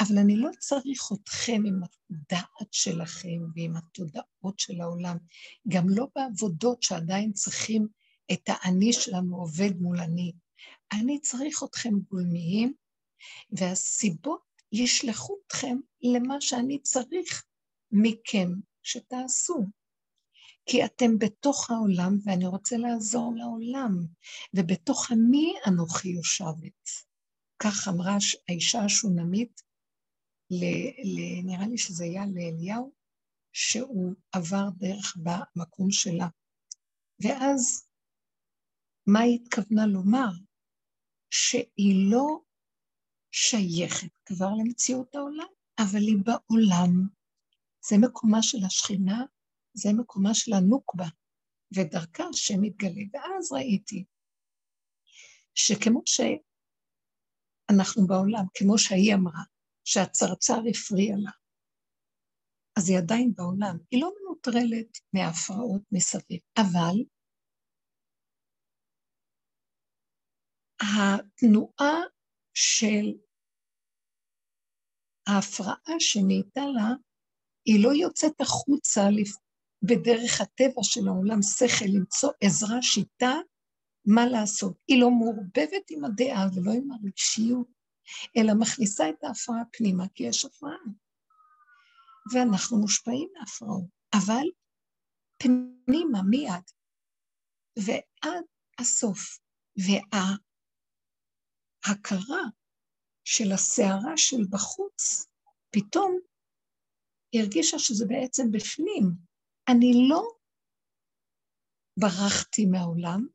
אבל אני לא צריך אתכם עם הדעת שלכם ועם התודעות של העולם, גם לא בעבודות שעדיין צריכים את האני שלנו עובד מול אני. אני צריך אתכם גולמיים, והסיבות ישלחו אתכם למה שאני צריך מכם שתעשו. כי אתם בתוך העולם, ואני רוצה לעזור לעולם, ובתוך עמי אנוכי יושבת. כך אמרה האישה השונמית, נראה לי שזה היה לאליהו, שהוא עבר דרך במקום שלה. ואז, מה היא התכוונה לומר? שהיא לא שייכת כבר למציאות העולם, אבל היא בעולם. זה מקומה של השכינה, זה מקומה של הנוקבה, ודרכה השם מתגלה. ואז ראיתי שכמו שאנחנו בעולם, כמו שהיא אמרה, שהצרצר הפריע לה, אז היא עדיין בעולם, היא לא מנוטרלת מההפרעות מסביב, אבל התנועה של ההפרעה שנהייתה לה, היא לא יוצאת החוצה בדרך הטבע של העולם שכל, למצוא עזרה, שיטה, מה לעשות. היא לא מעורבבת עם הדעה ולא עם הרגשיות, אלא מכניסה את ההפרעה פנימה, כי יש הפרעה. ואנחנו מושפעים מהפרעות, אבל פנימה מיד ועד הסוף. וההכרה של הסערה של בחוץ, פתאום הרגישה שזה בעצם בפנים. אני לא ברחתי מהעולם,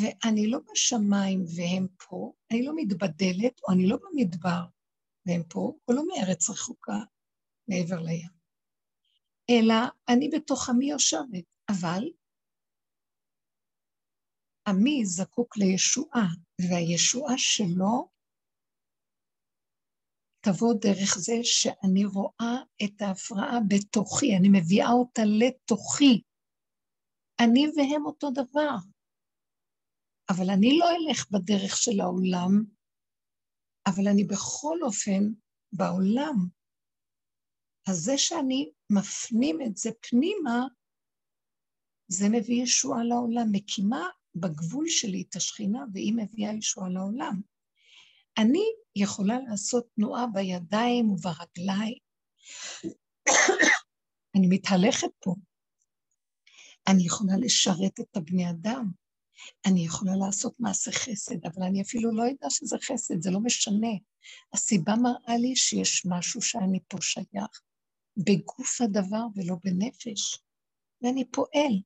ואני לא בשמיים והם פה, אני לא מתבדלת, או אני לא במדבר והם פה, או לא מארץ רחוקה מעבר לים. אלא אני בתוך עמי יושבת, אבל עמי זקוק לישועה, והישועה שלו תבוא דרך זה שאני רואה את ההפרעה בתוכי, אני מביאה אותה לתוכי. אני והם אותו דבר. אבל אני לא אלך בדרך של העולם, אבל אני בכל אופן בעולם. אז זה שאני מפנים את זה פנימה, זה מביא ישועה לעולם. מקימה בגבול שלי את השכינה, והיא מביאה ישועה לעולם. אני יכולה לעשות תנועה בידיים וברגליים. אני מתהלכת פה. אני יכולה לשרת את הבני אדם. אני יכולה לעשות מעשה חסד, אבל אני אפילו לא יודעת שזה חסד, זה לא משנה. הסיבה מראה לי שיש משהו שאני פה שייך, בגוף הדבר ולא בנפש, ואני פועל.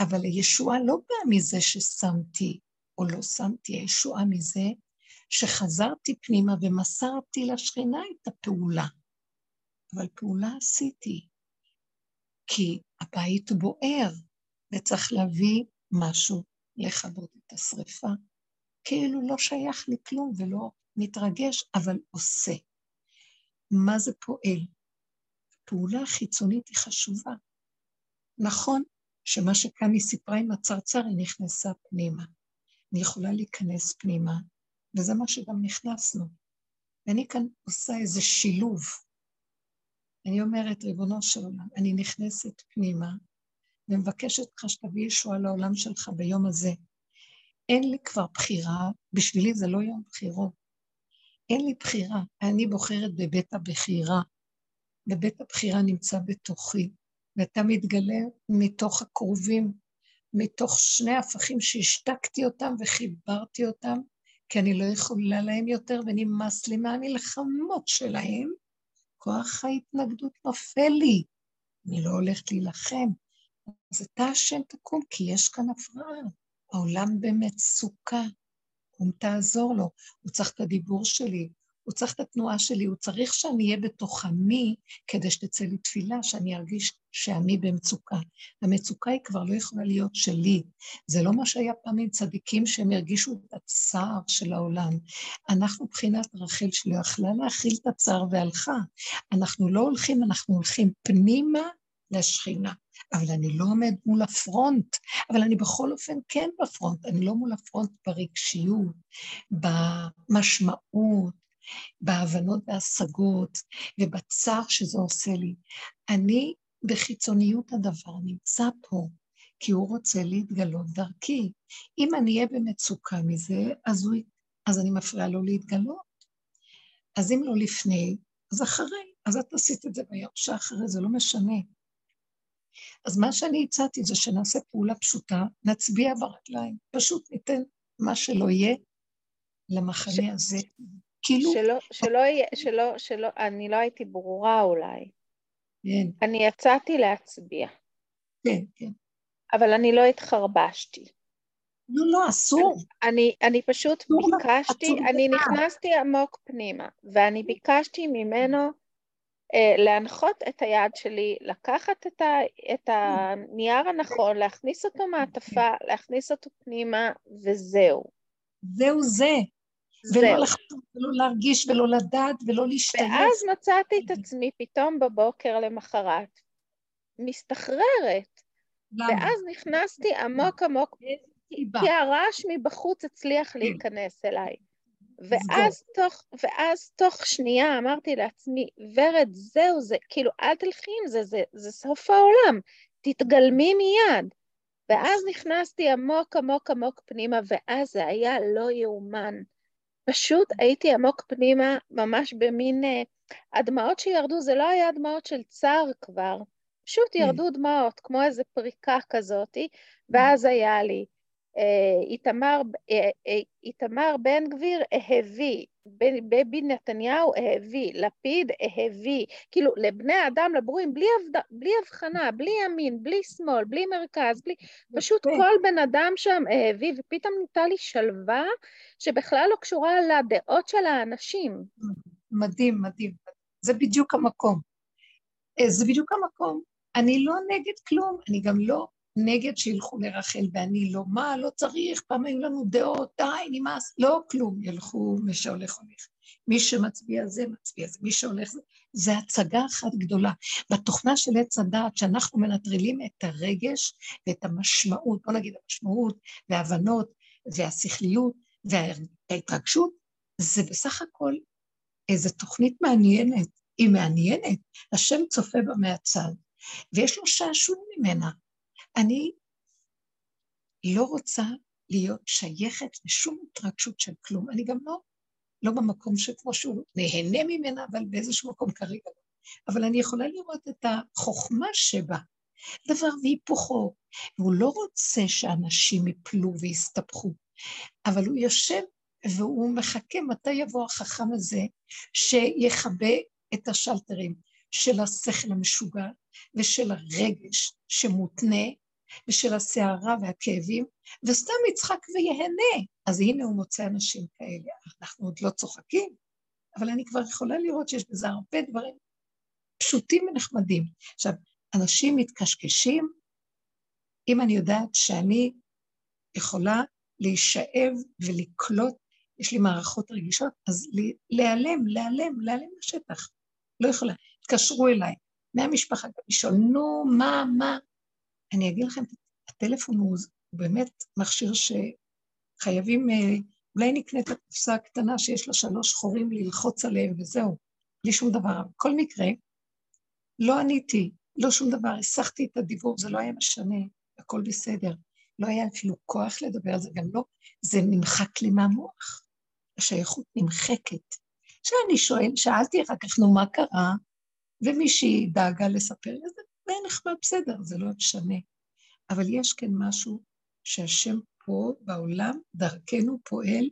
אבל הישועה לא באה מזה ששמתי או לא שמתי, הישועה מזה שחזרתי פנימה ומסרתי לשכינה את הפעולה. אבל פעולה עשיתי, כי הבית בוער, וצריך להביא משהו לכבות את השריפה. כאילו לא שייך לי כלום ולא מתרגש, אבל עושה. מה זה פועל? הפעולה החיצונית היא חשובה. נכון שמה שכאן היא סיפרה עם הצרצר, היא נכנסה פנימה. אני יכולה להיכנס פנימה, וזה מה שגם נכנסנו. ואני כאן עושה איזה שילוב. אני אומרת, ריבונו של עולם, אני נכנסת פנימה ומבקשת ממך שתביא ישועה לעולם שלך ביום הזה. אין לי כבר בחירה, בשבילי זה לא יום בחירות. אין לי בחירה, אני בוחרת בבית הבחירה. ובית הבחירה נמצא בתוכי, ואתה מתגלה מתוך הקרובים, מתוך שני הפכים שהשתקתי אותם וחיברתי אותם, כי אני לא יכולה להם יותר ונמאס לי מהמלחמות שלהם, כוח ההתנגדות נופל לי. אני לא הולכת להילחם. אז אתה השם תקום, כי יש כאן הפרעה. העולם במצוקה. קום תעזור לו. הוא צריך את הדיבור שלי, הוא צריך את התנועה שלי, הוא צריך שאני אהיה בתוך עמי כדי שתצא לי תפילה, שאני ארגיש שעמי במצוקה. המצוקה היא כבר לא יכולה להיות שלי. זה לא מה שהיה פעם עם צדיקים שהם הרגישו את הצער של העולם. אנחנו מבחינת רחל שלא יכלה להכיל את הצער והלכה. אנחנו לא הולכים, אנחנו הולכים פנימה לשכינה. אבל אני לא עומד מול הפרונט, אבל אני בכל אופן כן בפרונט, אני לא מול הפרונט ברגשיות, במשמעות, בהבנות והשגות ובצער שזה עושה לי. אני בחיצוניות הדבר נמצא פה, כי הוא רוצה להתגלות דרכי. אם אני אהיה במצוקה מזה, אז, הוא, אז אני מפריעה לו להתגלות. אז אם לא לפני, אז אחרי. אז את עשית את זה ביום שאחרי, זה לא משנה. אז מה שאני הצעתי זה שנעשה פעולה פשוטה, נצביע ברגליים, פשוט ניתן מה שלא יהיה למחנה ש... הזה. כאילו... שלא, שלא יהיה, שלא, שלא, אני לא הייתי ברורה אולי. כן. אני יצאתי להצביע. כן, כן. אבל אני לא התחרבשתי. לא, לא, אסור. אני, אני פשוט ביקשתי, אני נכנסתי עמוק פנימה, ואני ביקשתי ממנו אה, להנחות את היד שלי, לקחת את, ה, את הנייר הנכון, להכניס אותו מעטפה, להכניס אותו פנימה, וזהו. זהו זה. ולא לחתום, ולא להרגיש, ולא לדעת, ולא להשתלב. ואז מצאתי את עצמי פתאום בבוקר למחרת, מסתחררת. למה? ואז נכנסתי עמוק עמוק, כי הרעש מבחוץ הצליח. להיכנס אליי. ואז תוך, ואז תוך שנייה אמרתי לעצמי, ורד, זהו, זה, כאילו, אל תלכי עם זה, זה, זה סוף העולם, תתגלמי מיד. ואז נכנסתי עמוק עמוק עמוק פנימה, ואז זה היה לא יאומן. פשוט הייתי עמוק פנימה, ממש במין... Uh, הדמעות שירדו, זה לא היה דמעות של צער כבר, פשוט כן. ירדו דמעות, כמו איזה פריקה כזאת, ואז היה לי, אה, איתמר, אה, אה, איתמר בן גביר הביא, ביבי נתניהו הביא, לפיד הביא, כאילו לבני אדם, לברואים, בלי, הבד... בלי הבחנה, בלי ימין, בלי שמאל, בלי מרכז, בלי... פשוט כל בן אדם שם הביא, ופתאום ניתה לי שלווה שבכלל לא קשורה לדעות של האנשים. מדהים, מדהים. זה בדיוק המקום. זה בדיוק המקום. אני לא נגד כלום, אני גם לא נגד שילכו לרחל ואני לא, מה, לא צריך, פעם היו לנו דעות, די, נמאס, לא כלום, ילכו, מי שהולך הולך. מי שמצביע זה, מצביע זה, מי שהולך זה, זה הצגה אחת גדולה. בתוכנה של עץ הדעת, שאנחנו מנטרלים את הרגש ואת המשמעות, בוא נגיד המשמעות וההבנות והשכליות וההתרגשות, זה בסך הכל איזו תוכנית מעניינת, היא מעניינת, השם צופה בה מהצד, ויש לו שעשוע ממנה. אני לא רוצה להיות שייכת לשום התרגשות של כלום. אני גם לא, לא במקום שכמו שהוא נהנה ממנה, אבל באיזשהו מקום כרגע לא. אבל אני יכולה לראות את החוכמה שבה, דבר והיפוכו. והוא לא רוצה שאנשים יפלו ויסתבכו, אבל הוא יושב והוא מחכה מתי יבוא החכם הזה שיכבה את השלטרים של השכל המשוגע ושל הרגש שמותנה ושל הסערה והכאבים, וסתם יצחק ויהנה. אז הנה הוא מוצא אנשים כאלה. אנחנו עוד לא צוחקים, אבל אני כבר יכולה לראות שיש בזה הרבה דברים פשוטים ונחמדים. עכשיו, אנשים מתקשקשים, אם אני יודעת שאני יכולה להישאב ולקלוט, יש לי מערכות רגישות, אז להיעלם, להיעלם, להיעלם לשטח. לא יכולה. התקשרו אליי, מהמשפחה גם לשאול, נו, מה, מה? אני אגיד לכם, הטלפון הוא באמת מכשיר שחייבים, אה, אולי נקנה את הקופסה הקטנה שיש לה שלוש חורים ללחוץ עליהם וזהו, בלי שום דבר. בכל מקרה, לא עניתי, לא שום דבר, הסחתי את הדיבור, זה לא היה משנה, הכל בסדר. לא היה אפילו כוח לדבר על זה, גם לא, זה נמחק לי מהמוח. השייכות נמחקת. עכשיו אני שואל, שאלתי אחר כך, נו, מה קרה? ומישהי דאגה לספר לי, זה נחמד, בסדר, זה לא משנה. אבל יש כן משהו שהשם פה בעולם, דרכנו פועל,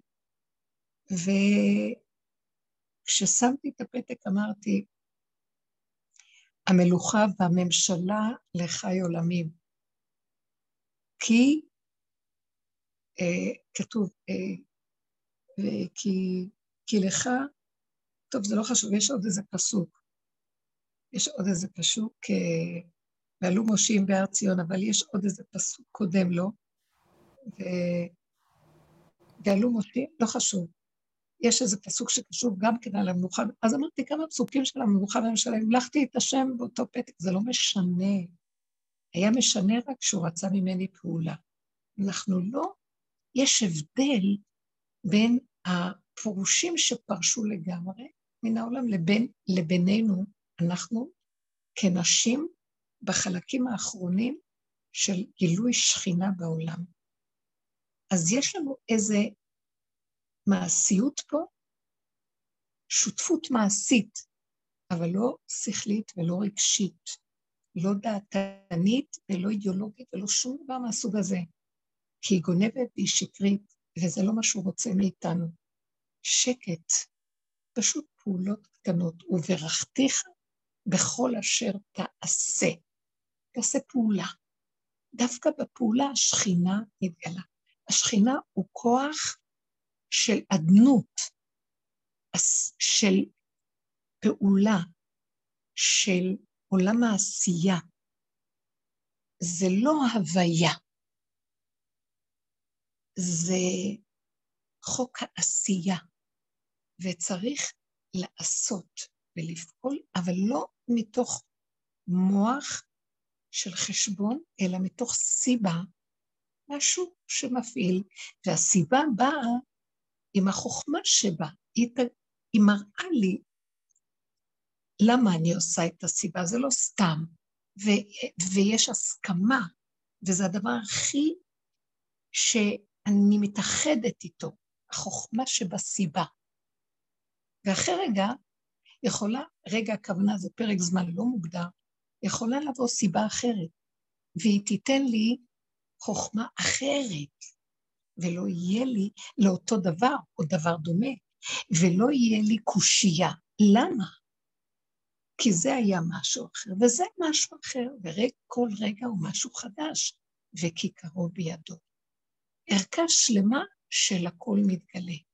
וכששמתי את הפתק אמרתי, המלוכה והממשלה לחי עולמים. כי, אה, כתוב, אה, כי, כי לך, טוב, זה לא חשוב, יש עוד איזה פסוק. יש עוד איזה פסוק, אה, ועלו מושיעים בהר ציון, אבל יש עוד איזה פסוק קודם לו, ו... ועלו מושיעים, לא חשוב. יש איזה פסוק שקשור גם כן על המנוחה, אז אמרתי כמה פסוקים של המנוחה והממשלה, המלכתי את השם באותו פתק, זה לא משנה. היה משנה רק שהוא רצה ממני פעולה. אנחנו לא, יש הבדל בין הפירושים שפרשו לגמרי מן העולם לבין, לבינינו, אנחנו כנשים בחלקים האחרונים של גילוי שכינה בעולם. אז יש לנו איזה מעשיות פה, שותפות מעשית, אבל לא שכלית ולא רגשית, לא דעתנית ולא אידיאולוגית ולא שום דבר מהסוג הזה, כי היא גונבת והיא שקרית, וזה לא מה שהוא רוצה מאיתנו. שקט, פשוט פעולות קטנות, וברכתיך בכל אשר תעשה. תעשה פעולה. דווקא בפעולה השכינה מתגלה. השכינה הוא כוח של אדנות, של פעולה, של עולם העשייה. זה לא הוויה, זה חוק העשייה, וצריך לעשות ולפעול, אבל לא מתוך מוח של חשבון, אלא מתוך סיבה, משהו שמפעיל, והסיבה באה עם החוכמה שבה, היא, מראה לי למה אני עושה את הסיבה, זה לא סתם, ו, ויש הסכמה, וזה הדבר הכי שאני מתאחדת איתו, החוכמה שבסיבה. ואחרי רגע, יכולה, רגע הכוונה זה פרק זמן לא מוגדר, יכולה לבוא סיבה אחרת, והיא תיתן לי חוכמה אחרת, ולא יהיה לי לאותו דבר או דבר דומה, ולא יהיה לי קושייה. למה? כי זה היה משהו אחר, וזה משהו אחר, וכל רגע הוא משהו חדש, וכיכרו בידו. ערכה שלמה של הכל מתגלה.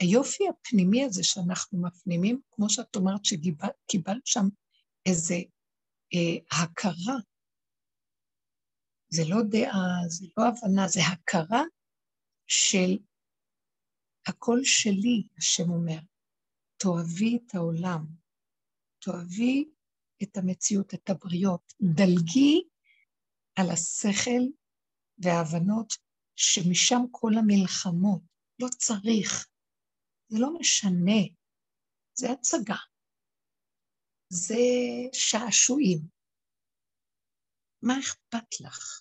היופי הפנימי הזה שאנחנו מפנימים, כמו שאת אומרת שקיבלת שם איזה אה, הכרה, זה לא דעה, זה לא הבנה, זה הכרה של הכל שלי, השם אומר. תאהבי את העולם, תאהבי את המציאות, את הבריות, דלגי על השכל וההבנות שמשם כל המלחמות. לא צריך, זה לא משנה, זה הצגה, זה שעשועים. מה אכפת לך?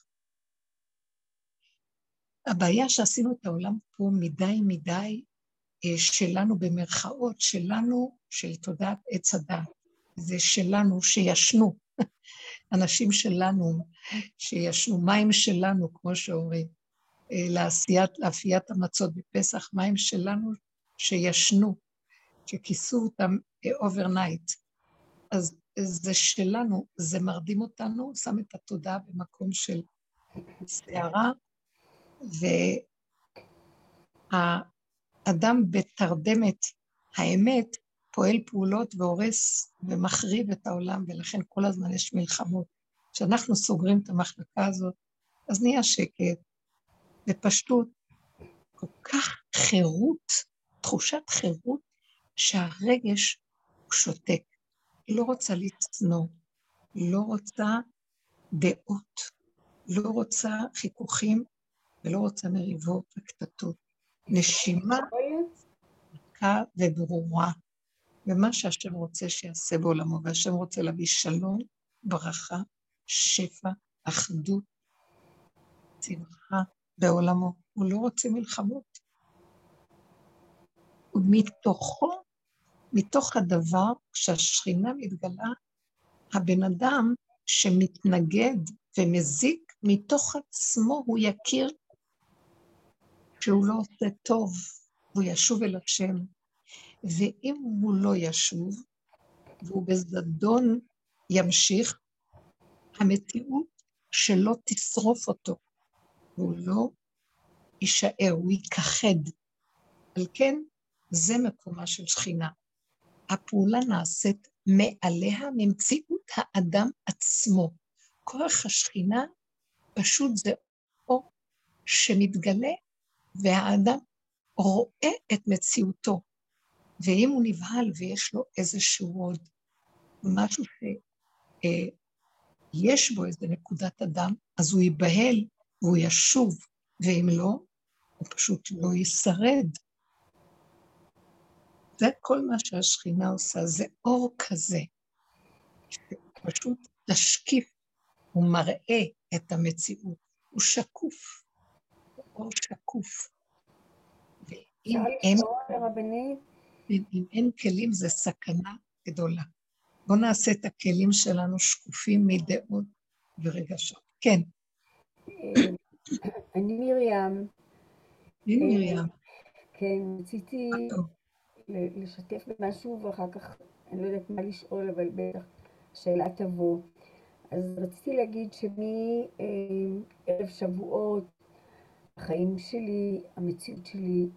הבעיה שעשינו את העולם פה מדי מדי אה, שלנו במרכאות, שלנו, של תודעת עץ הדת, זה שלנו שישנו, אנשים שלנו שישנו, מים שלנו, כמו שאומרים, אה, לעשיית, לאפיית המצות בפסח, מים שלנו שישנו, שכיסו אותם overnight. אה, אז זה שלנו, זה מרדים אותנו, שם את התודעה במקום של סערה, והאדם בתרדמת האמת פועל פעולות והורס ומחריב את העולם, ולכן כל הזמן יש מלחמות. כשאנחנו סוגרים את המחלקה הזאת, אז נהיה שקט ופשטות, כל כך חירות, תחושת חירות, שהרגש הוא שותק. לא רוצה לשנוא, לא רוצה דעות, לא רוצה חיכוכים ולא רוצה מריבות וקטטות. נשימה דקה וברורה, ומה שהשם רוצה שיעשה בעולמו, והשם רוצה להביא שלום, ברכה, שפע, אחדות, שמחה בעולמו. הוא לא רוצה מלחמות. ומתוכו מתוך הדבר, כשהשכינה מתגלה, הבן אדם שמתנגד ומזיק, מתוך עצמו הוא יכיר שהוא לא עושה טוב, והוא ישוב אל השם. ואם הוא לא ישוב, והוא בזדון ימשיך, המציאות שלא תשרוף אותו, והוא לא יישאר, הוא ייכחד. על כן, זה מקומה של שכינה. הפעולה נעשית מעליה ממציאות האדם עצמו. כוח השכינה פשוט זה אור שמתגלה והאדם רואה את מציאותו. ואם הוא נבהל ויש לו איזשהו עוד משהו שיש בו איזו נקודת אדם, אז הוא ייבהל והוא ישוב, ואם לא, הוא פשוט לא ישרד. זה כל מה שהשכינה עושה, זה אור כזה, שפשוט תשקיף, הוא מראה את המציאות, הוא שקוף, הוא אור שקוף. ואם אין, אם אין כלים זה סכנה גדולה. בואו נעשה את הכלים שלנו שקופים מדעות ורגשות. כן. אני מרים. אני מרים. כן, רציתי לשתף במשהו ואחר כך אני לא יודעת מה לשאול, אבל בטח שאלה תבוא. אז רציתי להגיד שמערב שבועות החיים שלי, המציאות שלי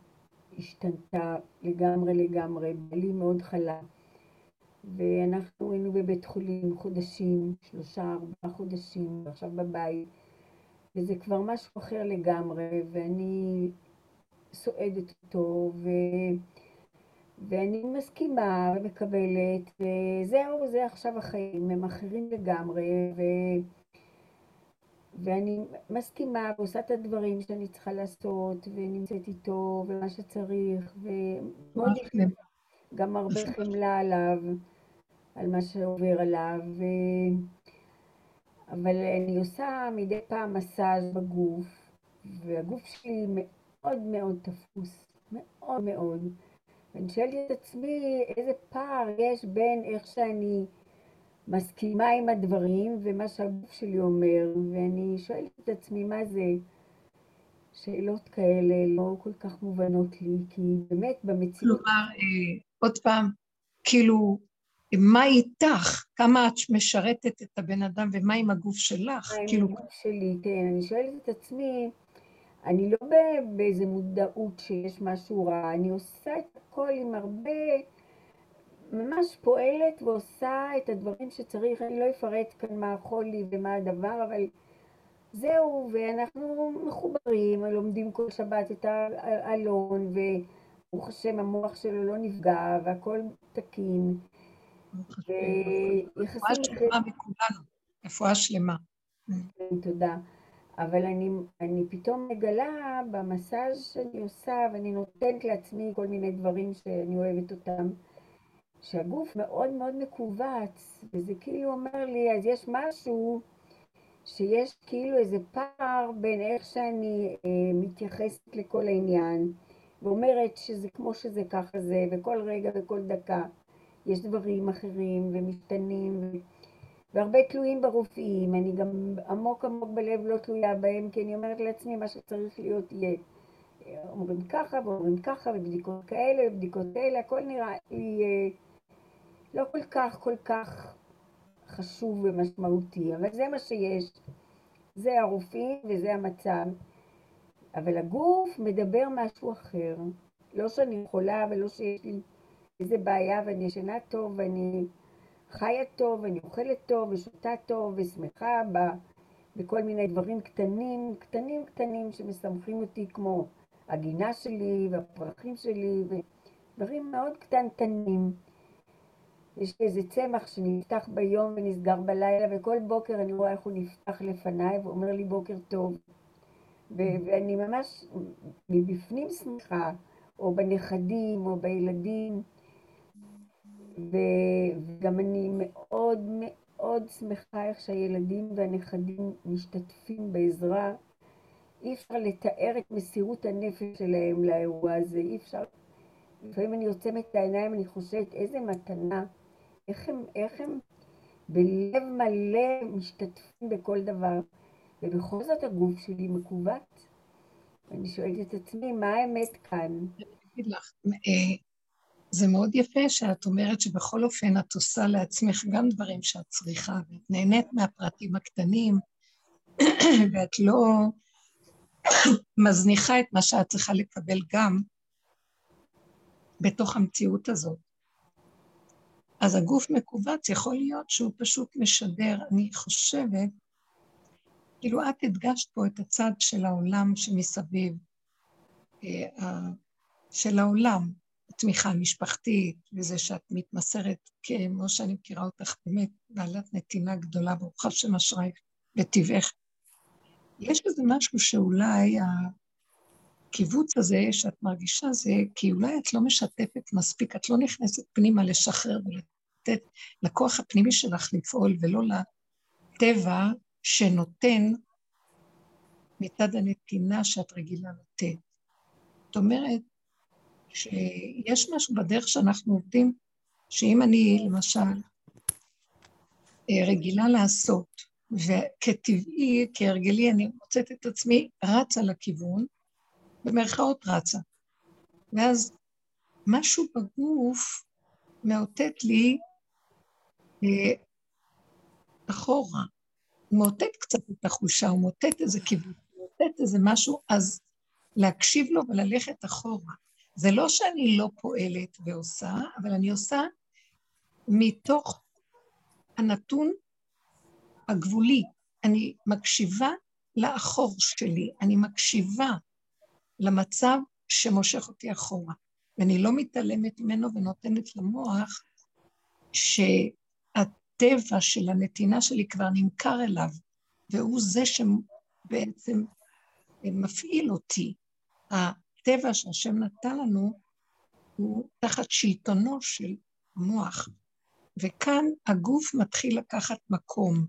השתנתה לגמרי לגמרי, בעלי מאוד חלה. ואנחנו היינו בבית חולים חודשים, שלושה, ארבעה חודשים, ועכשיו בבית, וזה כבר משהו אחר לגמרי, ואני סועדת אותו, ו... ואני מסכימה ומקבלת, וזהו, זה עכשיו החיים, הם אחרים לגמרי, ו... ואני מסכימה ועושה את הדברים שאני צריכה לעשות, ונמצאת איתו, ומה שצריך, ומאוד גם הרבה חמלה עליו, על מה שעובר עליו, ו... אבל אני עושה מדי פעם מסאז' בגוף, והגוף שלי מאוד מאוד תפוס, מאוד מאוד. ואני שואלת את עצמי איזה פער יש בין איך שאני מסכימה עם הדברים ומה שהגוף שלי אומר, ואני שואלת את עצמי מה זה שאלות כאלה לא כל כך מובנות לי, כי באמת במציאות... כלומר, אה, עוד פעם, כאילו, מה איתך? כמה את משרתת את הבן אדם ומה עם הגוף שלך? מה עם כאילו... הגוף שלי, כן, אני שואלת את עצמי, אני לא באיזה מודעות שיש משהו רע, אני עושה את הכל עם הרבה, ממש פועלת ועושה את הדברים שצריך, אני לא אפרט כאן מה החולי ומה הדבר, אבל זהו, ואנחנו מחוברים, לומדים כל שבת את האלון, וברוך השם המוח שלו לא נפגע, והכל תקין. רפואה שלמה מכולנו, רפואה שלמה. תודה. אבל אני, אני פתאום מגלה במסאז' שאני עושה, ואני נותנת לעצמי כל מיני דברים שאני אוהבת אותם, שהגוף מאוד מאוד מכווץ, וזה כאילו אומר לי, אז יש משהו שיש כאילו איזה פער בין איך שאני אה, מתייחסת לכל העניין, ואומרת שזה כמו שזה ככה זה, וכל רגע וכל דקה יש דברים אחרים ומשתנים. ו... והרבה תלויים ברופאים, אני גם עמוק עמוק בלב לא תלויה בהם, כי אני אומרת לעצמי, מה שצריך להיות יהיה. אומרים ככה ואומרים ככה, ובדיקות כאלה ובדיקות כאלה, הכל נראה לי לא כל כך כל כך חשוב ומשמעותי, אבל זה מה שיש. זה הרופאים וזה המצב. אבל הגוף מדבר משהו אחר. לא שאני חולה ולא שיש לי איזה בעיה ואני ישנה טוב ואני חיה טוב, ואני אוכלת טוב, ושותה טוב, ושמחה ב, בכל מיני דברים קטנים, קטנים קטנים שמשמחים אותי, כמו הגינה שלי, והפרחים שלי, ודברים מאוד קטנטנים. יש לי איזה צמח שנפתח ביום ונסגר בלילה, וכל בוקר אני רואה איך הוא נפתח לפניי, ואומר לי בוקר טוב. ואני ממש מבפנים שמחה, או בנכדים, או בילדים. וגם אני מאוד מאוד שמחה איך שהילדים והנכדים משתתפים בעזרה. אי אפשר לתאר את מסירות הנפש שלהם לאירוע הזה, אי אפשר. לפעמים אני עוצמת את העיניים, אני חושבת, איזה מתנה, איך הם, איך הם בלב מלא משתתפים בכל דבר, ובכל זאת הגוף שלי מכווץ. ואני שואלת את עצמי, מה האמת כאן? אני זה מאוד יפה שאת אומרת שבכל אופן את עושה לעצמך גם דברים שאת צריכה, ואת נהנית מהפרטים הקטנים, ואת לא מזניחה את מה שאת צריכה לקבל גם בתוך המציאות הזאת. אז הגוף מכווץ, יכול להיות שהוא פשוט משדר, אני חושבת, כאילו את הדגשת פה את הצד של העולם שמסביב, אה, של העולם, התמיכה המשפחתית, וזה שאת מתמסרת, כמו שאני מכירה אותך, באמת בעלת נתינה גדולה, ברוך השם אשרייך וטבעך. יש בזה משהו שאולי הקיבוץ הזה שאת מרגישה זה כי אולי את לא משתפת מספיק, את לא נכנסת פנימה לשחרר ולתת לכוח הפנימי שלך לפעול, ולא לטבע שנותן מצד הנתינה שאת רגילה לתת. זאת אומרת, שיש משהו בדרך שאנחנו עובדים, שאם אני למשל אה, רגילה לעשות, וכטבעי, כהרגלי, אני מוצאת את עצמי רצה לכיוון, במרכאות רצה. ואז משהו בגוף מאותת לי אה, אחורה. מאותת קצת את החושה, הוא מאותת איזה כיוון, מאותת איזה משהו, אז להקשיב לו וללכת אחורה. זה לא שאני לא פועלת ועושה, אבל אני עושה מתוך הנתון הגבולי. אני מקשיבה לאחור שלי, אני מקשיבה למצב שמושך אותי אחורה, ואני לא מתעלמת ממנו ונותנת למוח שהטבע של הנתינה שלי כבר נמכר אליו, והוא זה שבעצם מפעיל אותי. הטבע שהשם נתן לנו הוא תחת שלטונו של המוח. וכאן הגוף מתחיל לקחת מקום,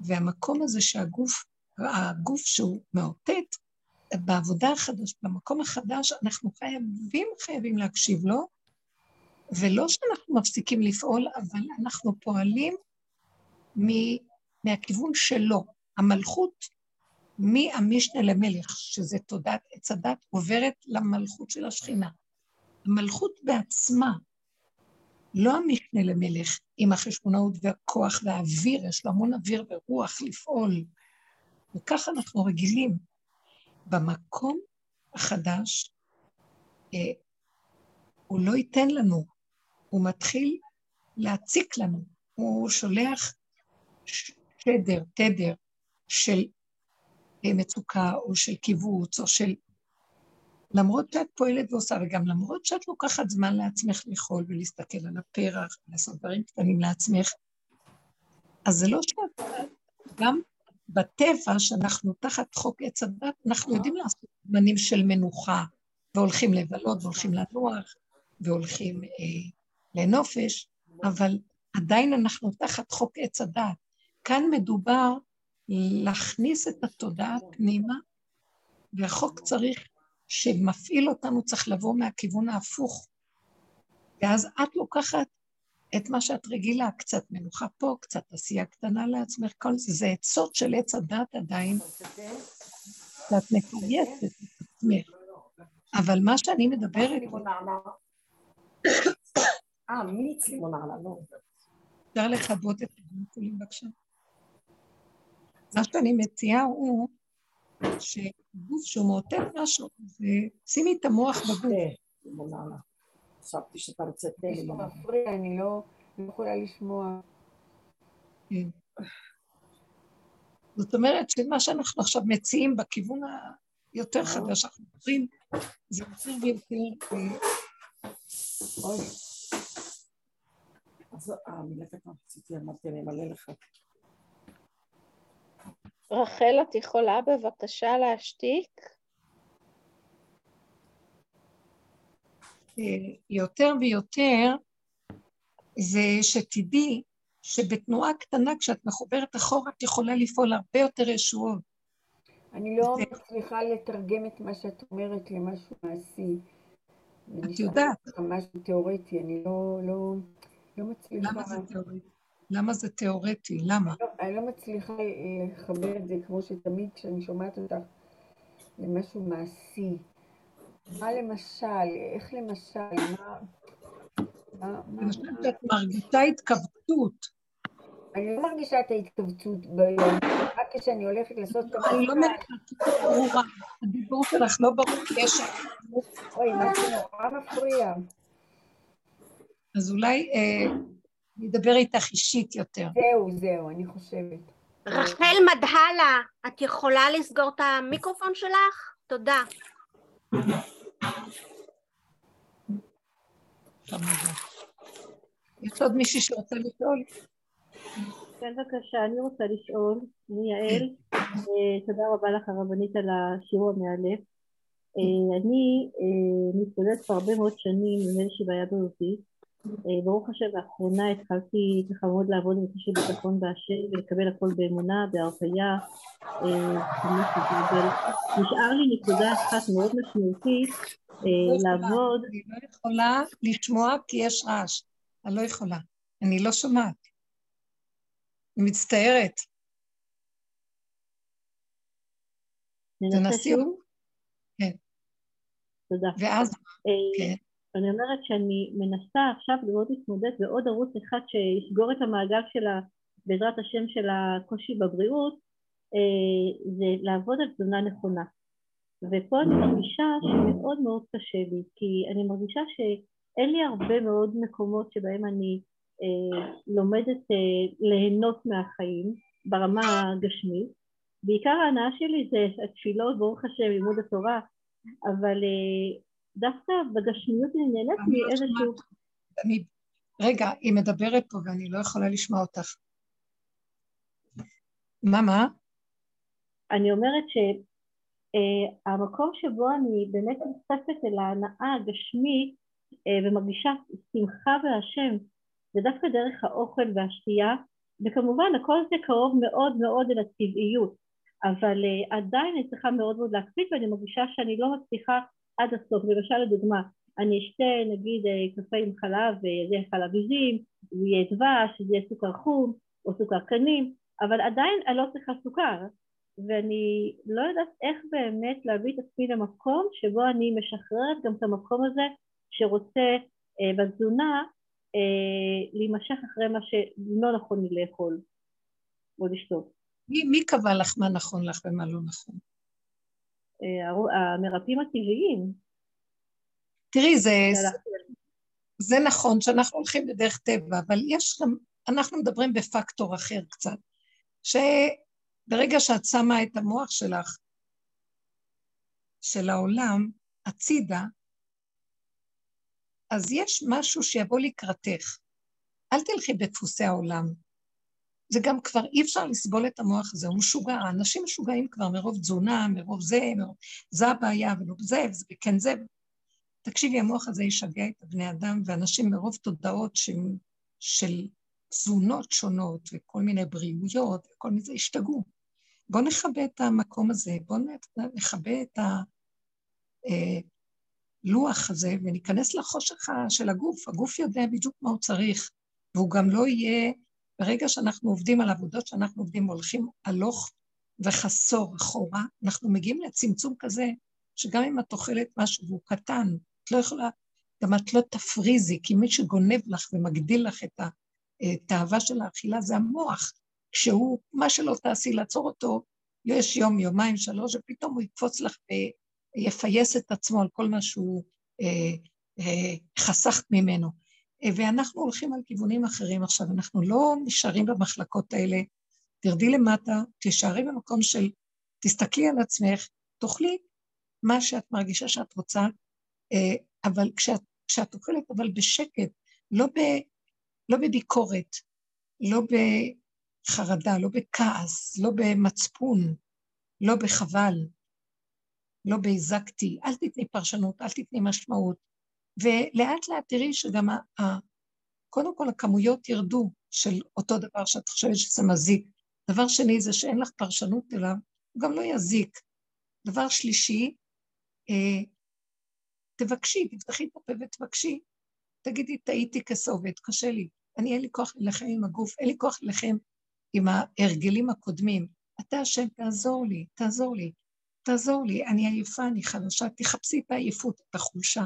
והמקום הזה שהגוף, הגוף שהוא מאותת, בעבודה החדש, במקום החדש, אנחנו חייבים, חייבים להקשיב לו, ולא שאנחנו מפסיקים לפעול, אבל אנחנו פועלים מ, מהכיוון שלו. המלכות מהמשנה למלך, שזה תודעת עץ הדת, עוברת למלכות של השכינה. המלכות בעצמה, לא המשנה למלך, עם החשבונאות והכוח והאוויר, יש לו המון אוויר ורוח לפעול. וככה אנחנו רגילים. במקום החדש, אה, הוא לא ייתן לנו, הוא מתחיל להציק לנו, הוא שולח שדר, תדר של מצוקה או של קיבוץ או של... למרות שאת פועלת ועושה, וגם למרות שאת לוקחת זמן לעצמך לאכול ולהסתכל על הפרח ולעשות דברים קטנים לעצמך, אז זה לא שאת... גם בטבע, שאנחנו תחת חוק עץ הדת, אנחנו יודעים לעשות זמנים של מנוחה, והולכים לבלות, והולכים לנוח, והולכים אה, לנופש, אבל עדיין אנחנו תחת חוק עץ הדת. כאן מדובר להכניס את התודעה פנימה, והחוק צריך, שמפעיל אותנו, צריך לבוא מהכיוון ההפוך. ואז את לוקחת את מה שאת רגילה, קצת מנוחה פה, קצת עשייה קטנה לעצמך, כל זה, זה עצות של עץ הדת עדיין, ואת מפייסת את עצמך. אבל מה שאני מדברת... אה, מיץ לימונרלה, לא. אפשר לכבות את הגלגולים בבקשה? מה שאני מציעה הוא שגוף שהוא מאותת משהו, ושימי את המוח בגוף. חשבתי שאתה רוצה תן לי. זה מפריע, אני לא, לא יכולה לשמוע. כן. זאת אומרת שמה שאנחנו עכשיו מציעים בכיוון היותר חדש, שאנחנו מדברים, זה יותר ויותר... אה, אוי. אז המילה תקווה רציתי, אמרתי, אני אמלא לך. רחל, את יכולה בבקשה להשתיק? אה, יותר ויותר זה שתדעי שבתנועה קטנה, כשאת מחוברת אחורה, את יכולה לפעול הרבה יותר ישועות. אני לא מצליחה לתרגם את מה שאת אומרת למשהו מעשי. את יודעת. משהו תיאורטי, אני לא, לא, לא מצליחה... למה זה תיאורטי? למה זה תיאורטי? למה? לא, אני לא מצליחה לחבר את זה כמו שתמיד כשאני שומעת אותך למשהו מעשי. מה למשל? איך למשל? מה... אני חושבת שאת מרגישה התכווצות. אני לא מרגישה את ההתכווצות ביום, רק כשאני הולכת לעשות את אני לא מרגישה ברורה, הדיבור שלך לא ברור, יש... אוי, משהו נורא מפריע. אז אולי אה, אני אדבר איתך אישית יותר. זהו, זהו, אני חושבת. רחל מדהלה, את יכולה לסגור את המיקרופון שלך? תודה. יש עוד מישהי שרוצה לשאול? כן, בבקשה, אני רוצה לשאול, אני יעל, אה, תודה רבה לך הרבנית על השיעור המאלף. אה, אני אה, מתמודדת כבר הרבה מאוד שנים עם איזושהי בעיה בריאותית. ברוך השם, לאחרונה התחלתי ככה מאוד לעבוד עם איזושהי ביטחון בהשם ולקבל הכל באמונה, בהרפאיה. נשאר לי נקודה אחת מאוד משמעותית, לעבוד. אני לא יכולה לשמוע כי יש רעש. אני לא יכולה. אני לא שומעת. אני מצטערת. תנסי. כן. תודה. ואז, כן. אני אומרת שאני מנסה עכשיו לראות להתמודד בעוד ערוץ אחד שיסגור את המעגל של ה... בעזרת השם של הקושי בבריאות, זה לעבוד על תזונה נכונה. ופה אני מרגישה שמאוד מאוד קשה לי, כי אני מרגישה שאין לי הרבה מאוד מקומות שבהם אני אה, לומדת אה, ליהנות מהחיים ברמה הגשמית. בעיקר ההנאה שלי זה התפילות, ברוך השם, לימוד התורה, אבל אה, דווקא בגשמיות אני נהנית לא מאיזשהו... אני, רגע, היא מדברת פה ואני לא יכולה לשמוע אותך. מה, מה? אני אומרת שהמקום שבו אני באמת נחשפת אל ההנאה הגשמית אה, ומרגישה שמחה בהשם זה דווקא דרך האוכל והשתייה וכמובן הכל זה קרוב מאוד מאוד אל הטבעיות אבל uh, עדיין אני צריכה מאוד מאוד להקפיד ואני מרגישה שאני לא מצליחה עד הסוף למשל לדוגמה אני אשתה נגיד uh, קפה עם חלב וזה יהיה חלב עיזים זה יהיה דבש, זה יהיה סוכר חום או סוכר קנים אבל עדיין אני לא צריכה סוכר ואני לא יודעת איך באמת להביא את עצמי למקום שבו אני משחררת גם את המקום הזה שרוצה uh, בתזונה אה, להימשך אחרי מה שלא נכון לי לאכול או לשתות. מי, מי קבע לך מה נכון לך ומה לא נכון? אה, המרפאים הטבעיים. תראי, זה, זה נכון שאנחנו הולכים בדרך טבע, אבל יש גם, אנחנו מדברים בפקטור אחר קצת, שברגע שאת שמה את המוח שלך, של העולם, הצידה, אז יש משהו שיבוא לקראתך. אל תלכי בדפוסי העולם. זה גם כבר אי אפשר לסבול את המוח הזה, הוא משוגע. אנשים משוגעים כבר מרוב תזונה, מרוב זה, מרוב... זה הבעיה, ולא זה, וכן זה. תקשיבי, המוח הזה ישגע את הבני אדם, ואנשים מרוב תודעות ש... של תזונות שונות, וכל מיני בריאויות, וכל מיני זה, ישתגעו. בואו נכבה את המקום הזה, בואו נכבה את ה... אה, הלוח הזה וניכנס לחושך של הגוף. הגוף יודע בדיוק מה הוא צריך, והוא גם לא יהיה, ברגע שאנחנו עובדים על עבודות שאנחנו עובדים, הולכים הלוך וחסור אחורה, אנחנו מגיעים לצמצום כזה, שגם אם את אוכלת משהו והוא קטן, את לא יכולה, גם את לא תפריזי, כי מי שגונב לך ומגדיל לך את התאווה של האכילה זה המוח. כשהוא, מה שלא תעשי, לעצור אותו, יש יום, יומיים, שלוש, ופתאום הוא יקפוץ לך יפייס את עצמו על כל מה שהוא אה, אה, חסכת ממנו. אה, ואנחנו הולכים על כיוונים אחרים עכשיו, אנחנו לא נשארים במחלקות האלה. תרדי למטה, תישארי במקום של, תסתכלי על עצמך, תאכלי מה שאת מרגישה שאת רוצה, אה, אבל כשאת, כשאת אוכלת, אבל בשקט, לא, ב, לא בביקורת, לא בחרדה, לא בכעס, לא במצפון, לא בחבל, לא בהזקתי, אל תתני פרשנות, אל תתני משמעות. ולאט לאט תראי שגם, ה, ה, קודם כל הכמויות ירדו של אותו דבר שאת חושבת שזה מזיק. דבר שני זה שאין לך פרשנות אליו, הוא גם לא יזיק. דבר שלישי, אה, תבקשי, תפתחי את הפה ותבקשי. תגידי, טעיתי כסובת, קשה לי. אני, אין לי כוח להילחם עם הגוף, אין לי כוח להילחם עם ההרגלים הקודמים. אתה השם, תעזור לי, תעזור לי. תעזור לי, אני עייפה, אני חלשה, תחפשי את העייפות, את החולשה,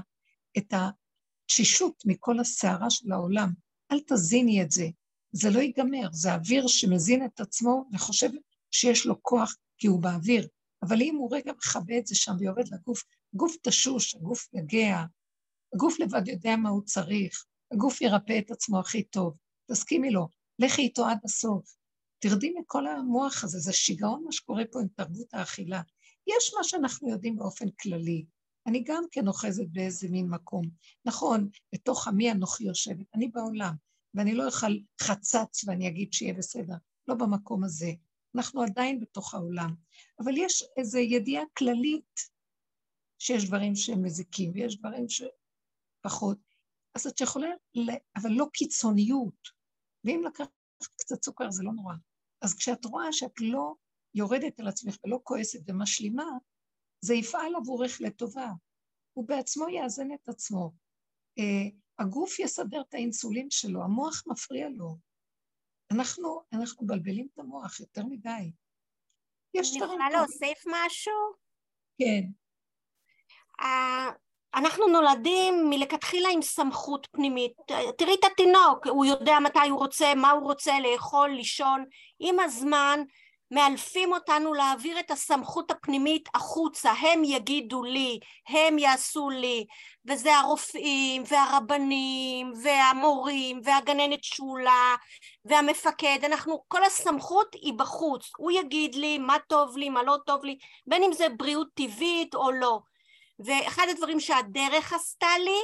את התשישות מכל הסערה של העולם. אל תזיני את זה, זה לא ייגמר, זה אוויר שמזין את עצמו וחושב שיש לו כוח כי הוא באוויר, אבל אם הוא רגע מכבה את זה שם ויורד לגוף, גוף תשוש, הגוף יגע, הגוף לבד יודע מה הוא צריך, הגוף ירפא את עצמו הכי טוב, תסכימי לו, לכי איתו עד הסוף. תרדי מכל המוח הזה, זה שיגעון מה שקורה פה עם תרבות האכילה. יש מה שאנחנו יודעים באופן כללי. אני גם כן אוחזת באיזה מין מקום. נכון, בתוך עמי אנוכי יושבת, אני בעולם, ואני לא אוכל חצץ ואני אגיד שיהיה בסדר, לא במקום הזה. אנחנו עדיין בתוך העולם. אבל יש איזו ידיעה כללית שיש דברים שהם מזיקים ויש דברים שפחות. אז את יכולה, אבל לא קיצוניות. ואם לקחת קצת סוכר זה לא נורא. אז כשאת רואה שאת לא יורדת על עצמך ולא כועסת ומשלימה, זה יפעל עבורך לטובה. הוא בעצמו יאזן את עצמו. Uh, הגוף יסדר את האינסולין שלו, המוח מפריע לו. אנחנו, אנחנו מבלבלים את המוח יותר מדי. יש דברים... אני יכולה להוסיף משהו? כן. Uh, אנחנו נולדים מלכתחילה עם סמכות פנימית. תראי את התינוק, הוא יודע מתי הוא רוצה, מה הוא רוצה לאכול, לישון. עם הזמן מאלפים אותנו להעביר את הסמכות הפנימית החוצה, הם יגידו לי, הם יעשו לי, וזה הרופאים והרבנים והמורים והגננת שולה והמפקד, אנחנו, כל הסמכות היא בחוץ, הוא יגיד לי מה טוב לי, מה לא טוב לי, בין אם זה בריאות טבעית או לא. ואחד הדברים שהדרך עשתה לי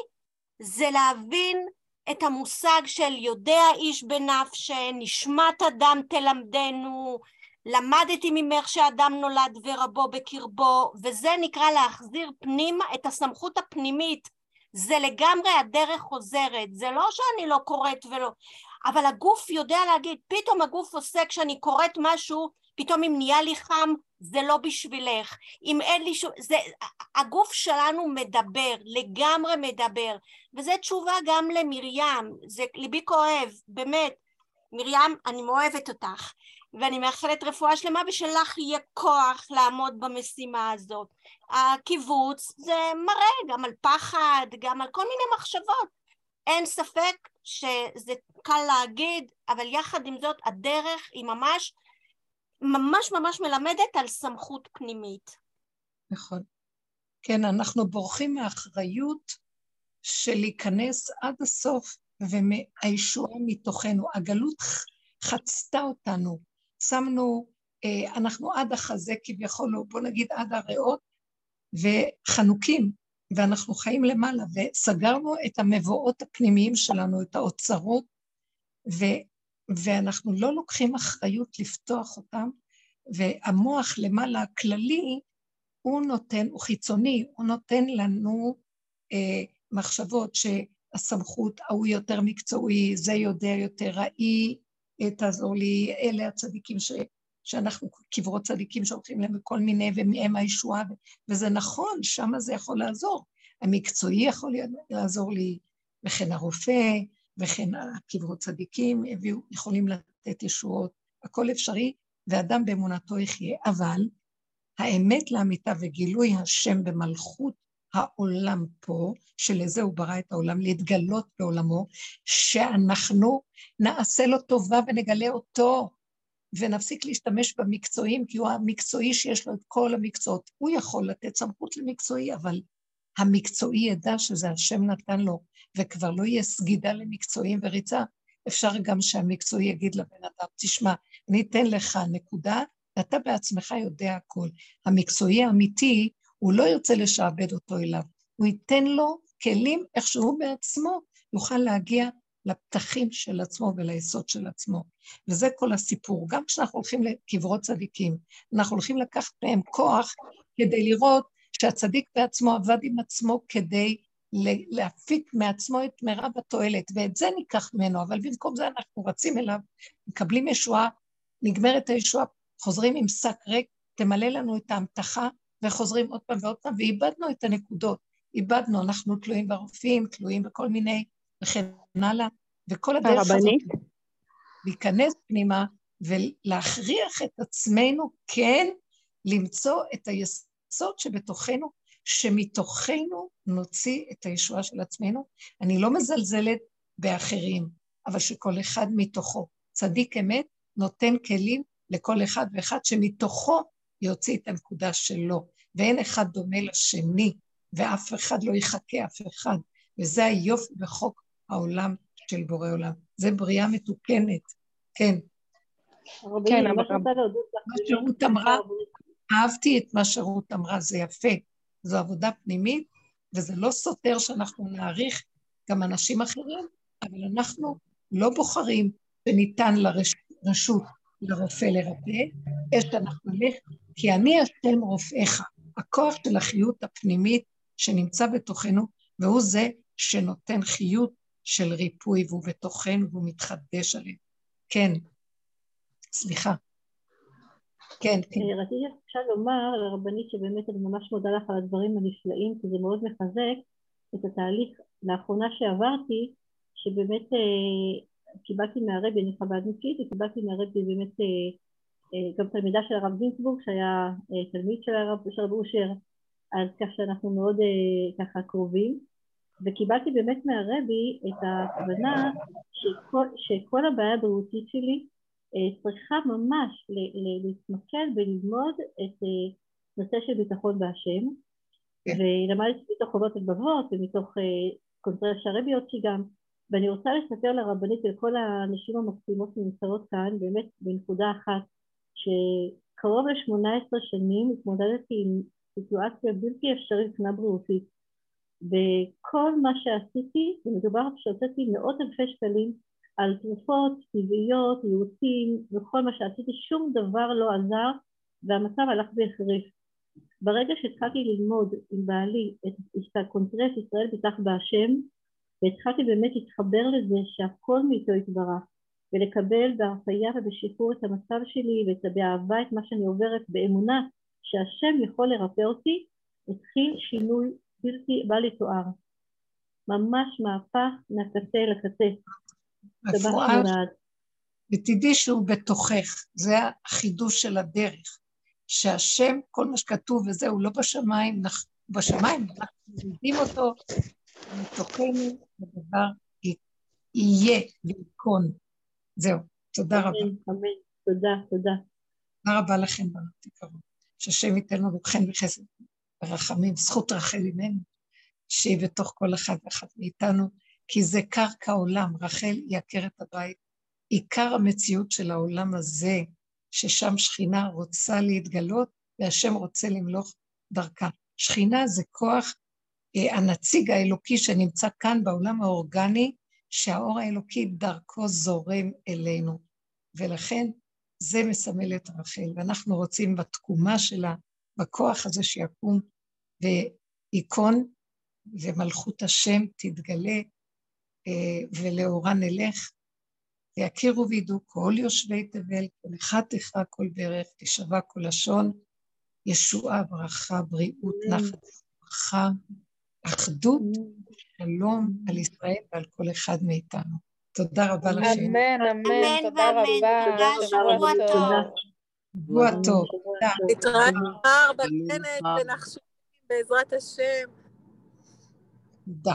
זה להבין את המושג של יודע איש בנפשי, נשמת אדם תלמדנו, למדתי ממך שאדם נולד ורבו בקרבו, וזה נקרא להחזיר פנימה את הסמכות הפנימית. זה לגמרי הדרך חוזרת, זה לא שאני לא קוראת ולא... אבל הגוף יודע להגיד, פתאום הגוף עושה כשאני קוראת משהו, פתאום אם נהיה לי חם, זה לא בשבילך. אם אין לי שום... זה... הגוף שלנו מדבר, לגמרי מדבר. וזו תשובה גם למרים, זה ליבי כואב, באמת. מרים, אני מאוהבת אותך. ואני מאחלת רפואה שלמה ושלך יהיה כוח לעמוד במשימה הזאת. הקיבוץ זה מראה גם על פחד, גם על כל מיני מחשבות. אין ספק שזה קל להגיד, אבל יחד עם זאת הדרך היא ממש, ממש ממש מלמדת על סמכות פנימית. נכון. כן, אנחנו בורחים מאחריות של להיכנס עד הסוף ומהישועה מתוכנו. הגלות חצתה אותנו. שמנו, אה, אנחנו עד החזה כביכול, או בוא נגיד עד הריאות, וחנוקים, ואנחנו חיים למעלה, וסגרנו את המבואות הפנימיים שלנו, את האוצרות, ו, ואנחנו לא לוקחים אחריות לפתוח אותם, והמוח למעלה הכללי, הוא נותן, הוא חיצוני, הוא נותן לנו אה, מחשבות שהסמכות, ההוא יותר מקצועי, זה יודע יותר, ההיא תעזור לי, אלה הצדיקים ש, שאנחנו קברות צדיקים שהולכים להם בכל מיני, ומהם הישועה, וזה נכון, שם זה יכול לעזור. המקצועי יכול לעזור לי, וכן הרופא, וכן הקברות צדיקים הביאו, יכולים לתת ישועות, הכל אפשרי, ואדם באמונתו יחיה. אבל האמת לאמיתה וגילוי השם במלכות העולם פה, שלזה הוא ברא את העולם, להתגלות בעולמו, שאנחנו נעשה לו טובה ונגלה אותו, ונפסיק להשתמש במקצועים, כי הוא המקצועי שיש לו את כל המקצועות. הוא יכול לתת סמכות למקצועי, אבל המקצועי ידע שזה השם נתן לו, וכבר לא יהיה סגידה למקצועים וריצה. אפשר גם שהמקצועי יגיד לבן אדם, תשמע, אני אתן לך נקודה, ואתה בעצמך יודע הכל. המקצועי האמיתי הוא לא ירצה לשעבד אותו אליו, הוא ייתן לו כלים איך שהוא בעצמו יוכל להגיע לפתחים של עצמו וליסוד של עצמו. וזה כל הסיפור. גם כשאנחנו הולכים לקברות צדיקים, אנחנו הולכים לקחת מהם כוח כדי לראות שהצדיק בעצמו עבד עם עצמו כדי להפיק מעצמו את מירב התועלת, ואת זה ניקח ממנו, אבל במקום זה אנחנו רצים אליו, מקבלים ישועה, נגמרת הישועה, חוזרים עם שק ריק, תמלא לנו את ההמתחה, וחוזרים עוד פעם ועוד פעם, ואיבדנו את הנקודות. איבדנו, אנחנו תלויים ברופאים, תלויים בכל מיני, וכן הלאה, וכל הדרך הרבנית. הזאת, להיכנס פנימה ולהכריח את עצמנו, כן, למצוא את היסוד שבתוכנו, שמתוכנו נוציא את הישועה של עצמנו. אני לא מזלזלת באחרים, אבל שכל אחד מתוכו. צדיק אמת נותן כלים לכל אחד ואחד שמתוכו יוציא את הנקודה שלו, ואין אחד דומה לשני, ואף אחד לא יחכה אף אחד. וזה היופי בחוק העולם של בורא עולם. זה בריאה מתוקנת, כן. כן, אבל... מה שרות אמרה, אהבתי את מה שרות אמרה, זה יפה. זו עבודה פנימית, וזה לא סותר שאנחנו נעריך גם אנשים אחרים, אבל אנחנו לא בוחרים שניתן לרשות לרופא לרפא, יש שאנחנו נלך, כי אני השם רופאיך. הכוח של החיות הפנימית שנמצא בתוכנו, והוא זה שנותן חיות של ריפוי, והוא בתוכנו והוא מתחדש עלינו. כן, סליחה. כן, כן. רציתי עכשיו לומר לרבנית שבאמת אני ממש מודה לך על הדברים הנפלאים, כי זה מאוד מחזק את התהליך לאחרונה שעברתי, שבאמת אה, קיבלתי מהרבי, אני חב"דניקית, וקיבלתי מהרבי באמת אה, גם תלמידה של הרב גינצבורג, שהיה אה, תלמיד של הרב, של הרב אושר, אז כך שאנחנו מאוד ככה קרובים, וקיבלתי באמת מהרבי את הכוונה שכל, שכל הבעיה הבריאותית שלי אה, צריכה ממש להתמקד וללמוד את אה, נושא של ביטחון בהשם. כן. ולמדתי מתוך חובות לבבות ומתוך קונטרס שהרבי הוציא גם. ואני רוצה לספר לרבנית ולכל הנשים המקסימות שנמצאות כאן באמת בנקודה אחת שקרוב ל-18 שנים התמודדתי עם סיטואציה בלתי אפשרית מבחינה בריאותית וכל מה שעשיתי, ומדובר שהוצאתי מאות אלפי שקלים על תרופות טבעיות, ייעוצים וכל מה שעשיתי, שום דבר לא עזר והמצב הלך והחריף. ברגע שהתחלתי ללמוד עם בעלי את, את הקונטרס ישראל בטח בהשם והתחלתי באמת להתחבר לזה שהכל מאיתו יתברך ולקבל בהרפאיה ובשחרור את המצב שלי ובאהבה את מה שאני עוברת באמונה שהשם יכול לרפא אותי, התחיל שינוי בלתי בל יתואר. ממש מהפך מהקצה לקצה. רפואה, ותדעי שהוא בתוכך, זה החידוש של הדרך. שהשם, כל מה שכתוב וזה, הוא לא בשמיים, בשמיים, אנחנו יודעים אותו, מתוכנו הדבר יהיה וייכון. זהו, תודה רבה. אמן, תודה, תודה. תודה רבה לכם, בנות יקרות. שהשם ייתן לנו חן וחסד ורחמים, זכות רחל אימנו, שהיא בתוך כל אחד ואחת מאיתנו, כי זה קרקע עולם, רחל היא עקרת הבית. עיקר המציאות של העולם הזה, ששם שכינה רוצה להתגלות, והשם רוצה למלוך דרכה. שכינה זה כוח, אה, הנציג האלוקי שנמצא כאן בעולם האורגני, שהאור האלוקי דרכו זורם אלינו. ולכן זה מסמל את רחל, ואנחנו רוצים בתקומה שלה, בכוח הזה שיקום וייכון, ומלכות השם תתגלה, אה, ולאורה נלך, ויכירו וידעו כל יושבי תבל, כל אחד תכרע כל ברך, תשבע כל לשון, ישועה, ברכה, בריאות, נחת, ברכה, אחדות, שלום על ישראל ועל כל אחד מאיתנו. תודה רבה לכם. אמן, אמן, תודה רבה. שבוע טוב. שבוע טוב. נתראה מחר בכנס ונחשוב בעזרת השם. תודה.